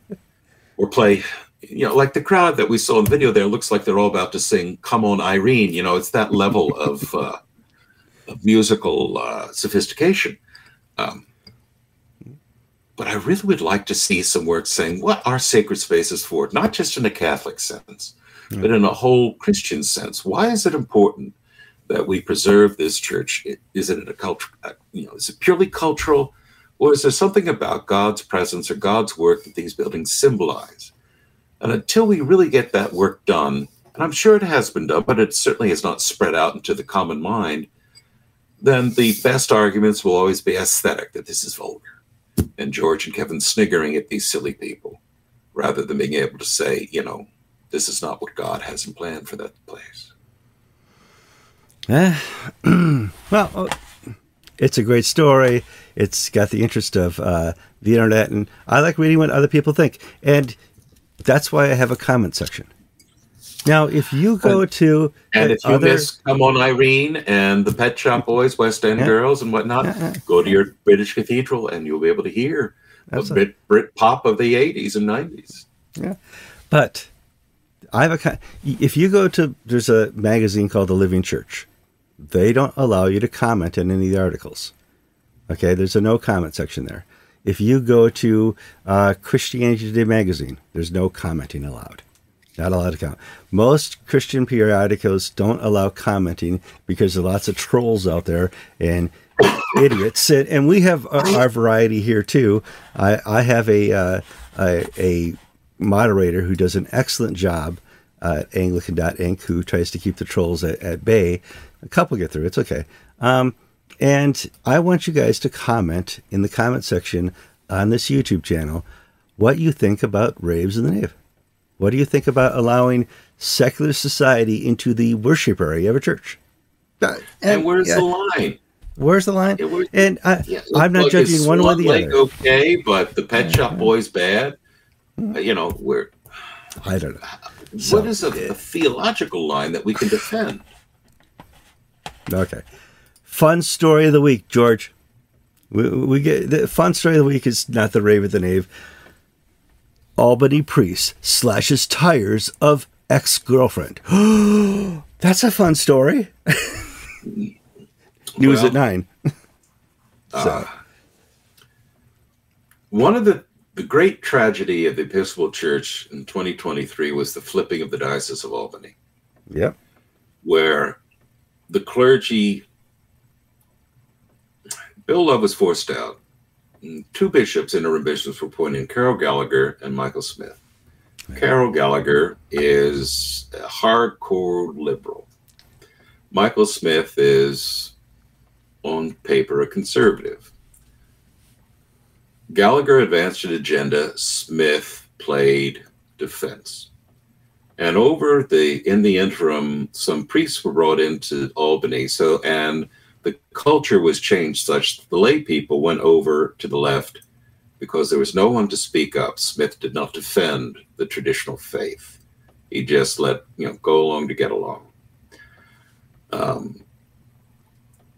or play you know, like the crowd that we saw in the video there looks like they're all about to sing "Come On, Irene." You know, it's that level of, uh, of musical uh, sophistication. Um, but I really would like to see some work saying what are sacred spaces for, not just in a Catholic sense, mm. but in a whole Christian sense. Why is it important that we preserve this church? Is it a culture? Uh, you know, is it purely cultural, or is there something about God's presence or God's work that these buildings symbolize? And until we really get that work done, and I'm sure it has been done, but it certainly has not spread out into the common mind, then the best arguments will always be aesthetic, that this is vulgar. And George and Kevin sniggering at these silly people, rather than being able to say, you know, this is not what God has in plan for that place. Eh, well, oh, it's a great story. It's got the interest of uh, the internet, and I like reading what other people think. And that's why I have a comment section. Now, if you go to and if you other... miss Come On Irene and the Pet Shop Boys, West End yeah. Girls, and whatnot, yeah. go to your British Cathedral and you'll be able to hear That's a bit Brit pop of the '80s and '90s. Yeah, but I have a. If you go to there's a magazine called The Living Church, they don't allow you to comment on any of the articles. Okay, there's a no comment section there. If you go to uh, Christianity Today magazine, there's no commenting allowed. Not allowed to comment. Most Christian periodicals don't allow commenting because there are lots of trolls out there and idiots. And, and we have our, variety here too. I, I have a, uh, a, a moderator who does an excellent job at Anglican.ink who tries to keep the trolls at, at bay. A couple get through. It's okay. Um, and I want you guys to comment in the comment section on this YouTube channel what you think about raves in the nave. What do you think about allowing secular society into the worship area of a church? And, and where's yeah. the line? Where's the line? was- and I, Yeah, I'm not like, judging one way or Swan the Lake other. Okay, but the Pet Shop Boys bad. Uh, you know, where I don't know. what So, is a, a theological line that we can defend? Okay. Fun story of the week, George. We, we get the fun story of the week is not the rave of the nave. Albany priest slashes tires of ex girlfriend. That's a fun story. News Well, at nine. so, uh, One of the the great tragedy of the Episcopal Church in 2023 was the flipping of the Diocese of Albany, yep. where the clergy, Bill Love was forced out. Two bishops, interim bishops, were appointed Carol Gallagher and Michael Smith. Carol Gallagher is a hardcore liberal. Michael Smith is, on paper, a conservative. Gallagher advanced an agenda. Smith played defense. And over the in the interim, some priests were brought into Albany. So and the culture was changed such that the lay people went over to the left because there was no one to speak up. Smith did not defend the traditional faith. He just let you know go along to get along. Um,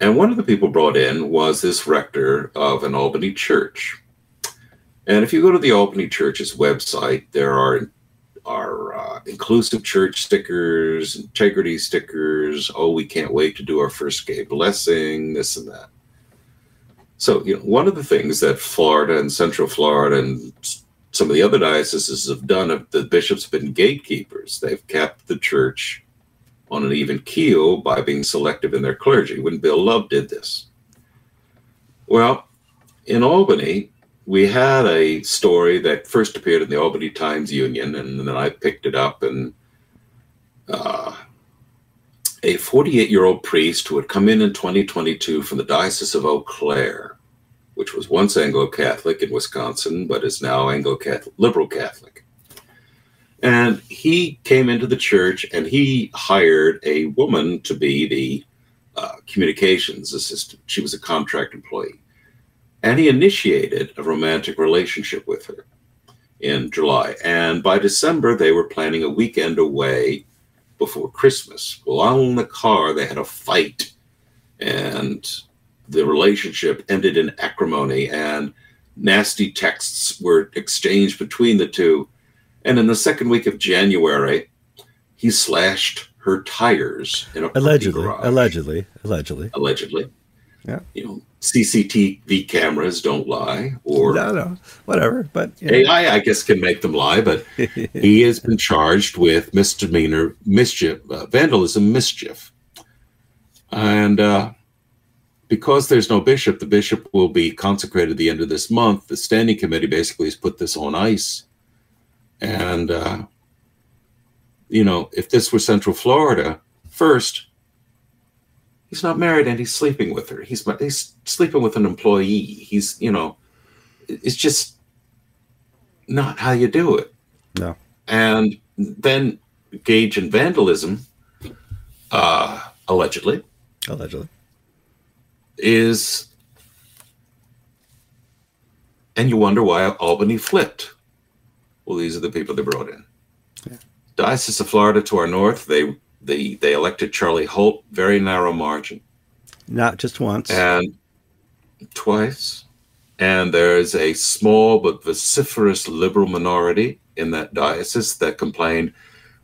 and one of the people brought in was this rector of an Albany church. And if you go to the Albany Church's website, there are are uh, inclusive church stickers, integrity stickers. Oh, we can't wait to do our first gay blessing, this and that. So, you know, one of the things that Florida and Central Florida and some of the other dioceses have done, have- the bishops have been gatekeepers. They've kept the church on an even keel by being selective in their clergy. When Bill Love did this, well, in Albany, we had a story that first appeared in the Albany Times Union, and then I picked it up. And uh, a 48 year old priest who had come in in 2022 from the Diocese of Eau Claire, which was once Anglo Catholic in Wisconsin, but is now Anglo Catholic, liberal Catholic. And he came into the church and he hired a woman to be the uh, communications assistant. She was a contract employee and he initiated a romantic relationship with her in July. And by December, they were planning a weekend away before Christmas. Well, on the car, they had a fight, and the relationship ended in acrimony, and nasty texts were exchanged between the two. And in the second week of January, he slashed her tires in a Allegedly. garage Allegedly. Allegedly. allegedly. Yeah. You know, CCTV cameras don't lie, or No, no. Whatever. But know. AI, I guess, can make them lie. But he has been charged with misdemeanor mischief, uh, vandalism, mischief, and uh, because there's no bishop, the bishop will be consecrated at the end of this month. The standing committee basically has put this on ice, and uh, you know, if this were Central Florida, first he's not married and he's sleeping with her. He's he's sleeping with an employee. He's you know, it's just not how you do it. No. And then Gage and vandalism, uh, allegedly, Allegedly. is, and you wonder why Albany flipped. Well, these are the people they brought in. Yeah. Diocese of Florida to our north, they they they elected Charlie Holt, very narrow margin. Not just once. and twice. And there's a small but vociferous liberal minority in that diocese that complained.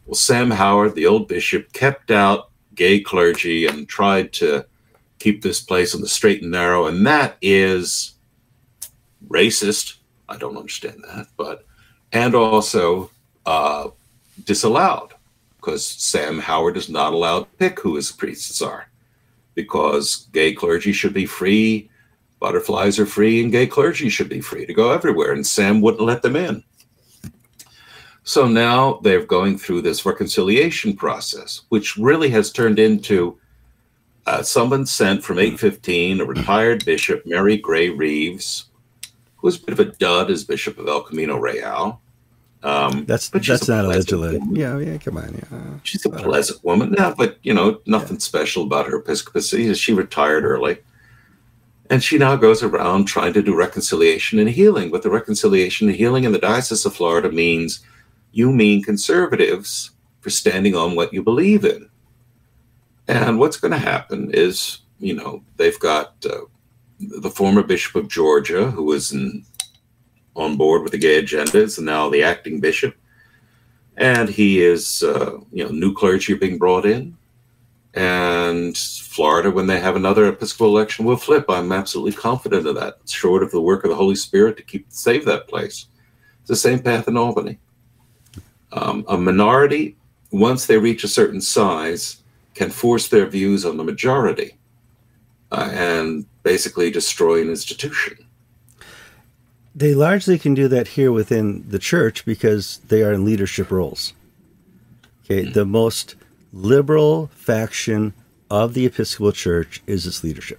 Well, Sam Howard, the old bishop, kept out gay clergy and tried to keep this place on the straight and narrow, and that is racist. I don't understand that, but and also uh, disallowed because Sam Howard is not allowed to pick who his priests are because gay clergy should be free, butterflies are free, and gay clergy should be free to go everywhere. And Sam wouldn't let them in. So now they're going through this reconciliation process, which really has turned into uh, someone sent from 815, a retired bishop, Mary Gray Reeves, who was a bit of a dud as Bishop of El Camino Real. Um, that's but that's a not pleasant allegedly. woman. Yeah, yeah, come on. Yeah. She's a Whatever. pleasant woman. No, but you know, nothing special about her episcopacy. She retired early. And she now goes around trying to do reconciliation and healing. But the reconciliation and healing in the Diocese of Florida means you mean conservatives for standing on what you believe in. And what's going to happen is, you know, they've got uh, the former Bishop of Georgia, who was in, on board with the gay agenda, is now the acting bishop. And he is, uh, you know, new clergy being brought in. And Florida, when they have another Episcopal election, will flip. I'm absolutely confident of that. Short of the work of the Holy Spirit to keep save that place. It's the same path in Albany. Um, a minority, once they reach a certain size, can force their views on the majority uh, and basically destroy an institution. They largely can do that here within the church because they are in leadership roles. Okay, mm-hmm. the most liberal faction of the Episcopal Church is its leadership.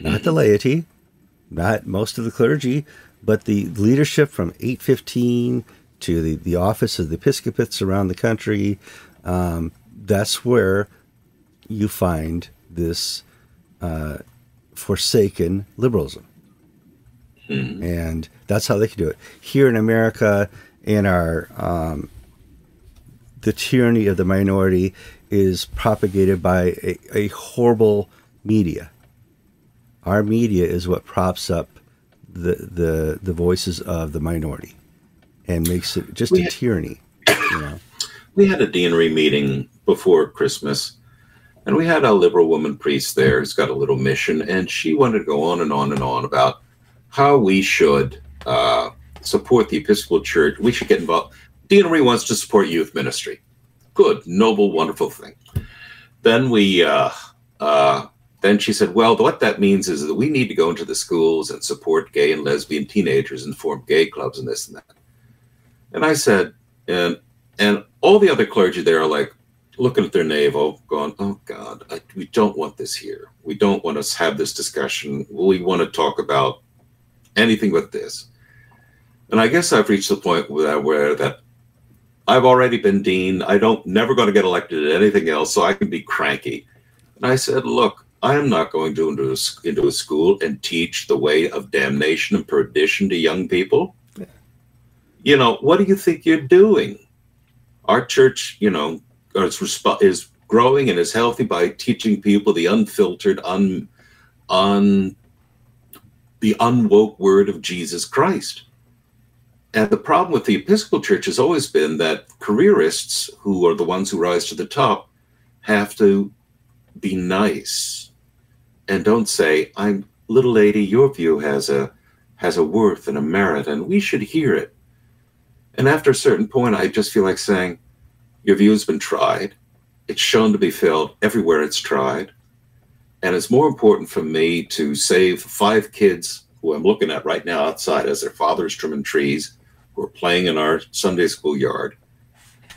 Not mm-hmm. the laity, not most of the clergy, but the leadership from 815 to the, the office of the Episcopates around the country. Um, that's where you find this uh, forsaken liberalism. Mm-hmm. And that's how they can do it. Here in America, in our um, the tyranny of the minority is propagated by a, a, horrible media. Our media is what props up the, the the voices of the minority and makes it just we a had, tyranny. You know? We had a deanery meeting before Christmas, and we had a liberal woman priest there who's got a little mission, and she wanted to go on and on and on about how we should uh, support the Episcopal Church. We should get involved. Deanery wants to support youth ministry. Good, noble, wonderful thing. Then we, uh, uh, then she said, well, what that means is that we need to go into the schools and support gay and lesbian teenagers and form gay clubs and this and that. And I said, and and all the other clergy there are like looking at their navel, going, "Oh God, I, we don't want this here. We don't want to have this discussion. We want to talk about anything but this." And I guess I've reached the point where, where that I've already been dean. I don't never going to get elected at anything else, so I can be cranky. And I said, "Look, I am not going to into a, into a school and teach the way of damnation and perdition to young people." you know, what do you think you're doing? Our church, you know, is, is growing and is healthy by teaching people the unfiltered, un, un, the unwoke word of Jesus Christ. And the problem with the Episcopal Church has always been that careerists, who are the ones who rise to the top, have to be nice and don't say, "I'm little lady, your view has a has a worth and a merit, and we should hear it." And after a certain point, I just feel like saying, Your view has been tried. It's shown to be failed everywhere it's tried. And it's more important for me to save five kids who I'm looking at right now outside as their fathers trimming trees, who are playing in our Sunday school yard.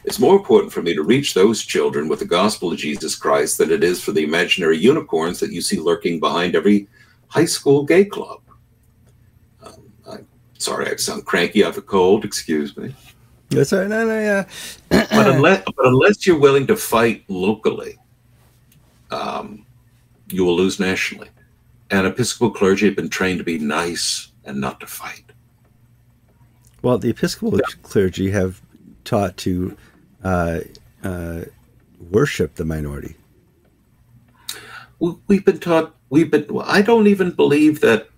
It's more important for me to reach those children with the gospel of Jesus Christ than it is for the imaginary unicorns that you see lurking behind every high school gay club. Um, I'm sorry, I sound cranky. I have a cold. Excuse me. That's all right. No, no, yeah. but unless, but unless you're willing to fight locally, um, you will lose nationally. And Episcopal clergy have been trained to be nice and not to fight. Well, the Episcopal yeah. clergy have taught to uh, uh, worship the minority. We've been taught. We've been. I don't even believe that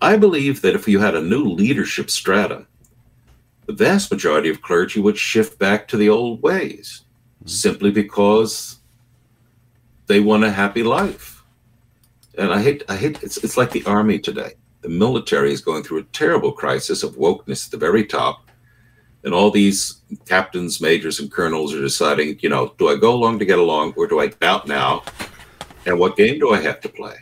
I believe that if you had a new leadership strata, the vast majority of clergy would shift back to the old ways mm-hmm. simply because they want a happy life. And I hate, I hate, it's, it's like the army today. The military is going through a terrible crisis of wokeness at the very top. And all these captains, majors, and colonels are deciding, you know, do I go along to get along or do I get out now? And what game do I have to play?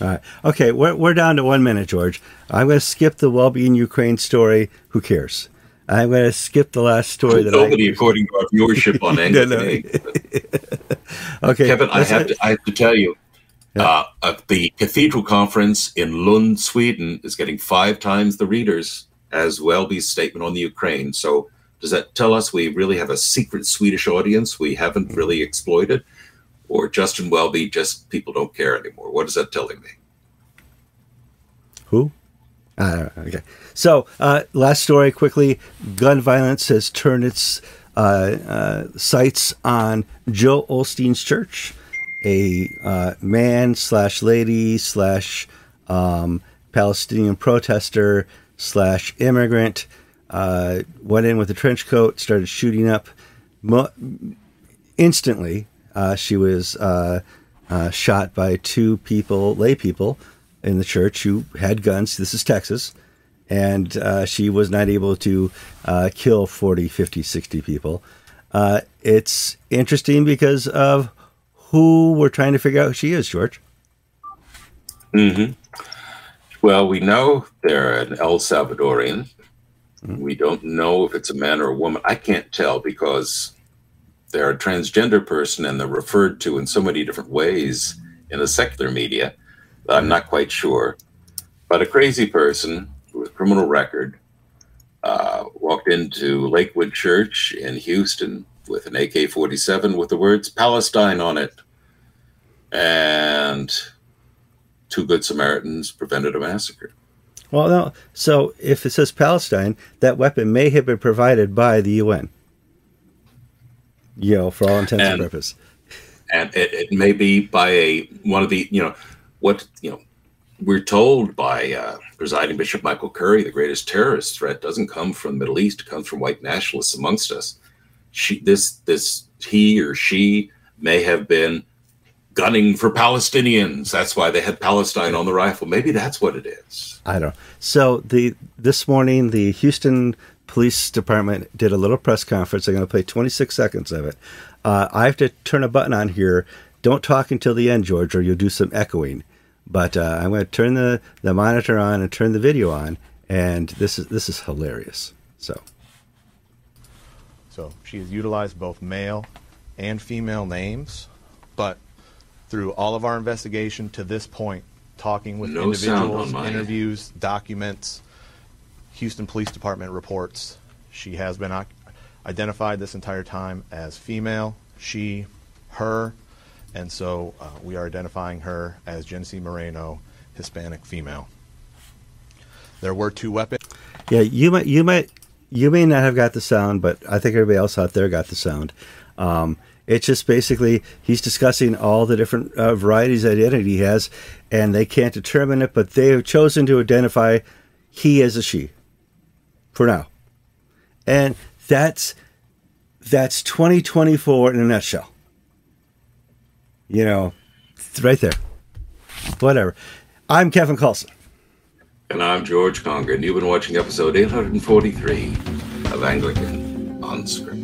All right. Okay, we're, we're down to one minute, George. I'm going to skip the well-being Ukraine story. Who cares? I'm going to skip the last story that nobody, I, according to our viewership on no. okay, Kevin, I have to I have to tell you, yeah. uh, the Cathedral Conference in Lund, Sweden, is getting five times the readers as Welby's statement on the Ukraine. So does that tell us we really have a secret Swedish audience we haven't really exploited? or Justin Welby, just people don't care anymore. What is that telling me? Who? Uh, okay. So, uh, last story quickly gun violence has turned its uh, uh sights on Joel Osteen's church, a uh, man slash lady slash um, Palestinian protester slash immigrant. Uh, went in with a trench coat, started shooting up. Mo- instantly, she was shot by two people, lay people in the church who had guns. This is Texas. And uh, she was not able to uh, kill 40, 50, 60 people. Uh, it's interesting because of who we're trying to figure out who she is, George. Mm-hmm. Well, we know they're an El Salvadorian. Mm-hmm. We don't know if it's a man or a woman. I can't tell because they're a transgender person and they're referred to in so many different ways in the secular media I'm not quite sure. But a crazy person with criminal record uh, walked into Lakewood Church in Houston with an AK 47 with the words Palestine on it. And two good Samaritans prevented a massacre. Well, no. So if it says Palestine, that weapon may have been provided by the UN. You know, for all intents and, and purposes. And it, it, may be by a one of the you know what you know we're told by uh, presiding Bishop Michael Curry, the greatest terrorist threat doesn't come from the Middle East; it comes from white nationalists amongst us. She, this, this, he or she may have been gunning for Palestinians. That's why they had Palestine on the rifle. Maybe that's what it is. I don't. So the this morning, the Houston Police Department did a little press conference. I'm going to play 26 seconds of it. Uh, I have to turn a button on here. Don't talk until the end, George, or you'll do some echoing. But uh, I'm going to turn the, the monitor on and turn the video on, and this is this is hilarious. So, so she has utilized both male and female names, but through all of our investigation to this point, talking with no individuals, interviews, documents, Houston Police Department reports, she has been identified this entire time as female, she, her, and so uh, we are identifying her as Genesse Moreno, Hispanic female. There were two weapons. Yeah, you might, you might, you may not have got the sound, but I think everybody else out there got the sound. Um, it's just basically he's discussing all the different uh, varieties of identity he has, and they can't determine it, but they have chosen to identify he as a she for now, and that's that's 2024 in a nutshell. You know, it's right there. Whatever. I'm Kevin Kallsen. And I'm George Conger, and you've been watching episode 843 of Anglican Unscripted.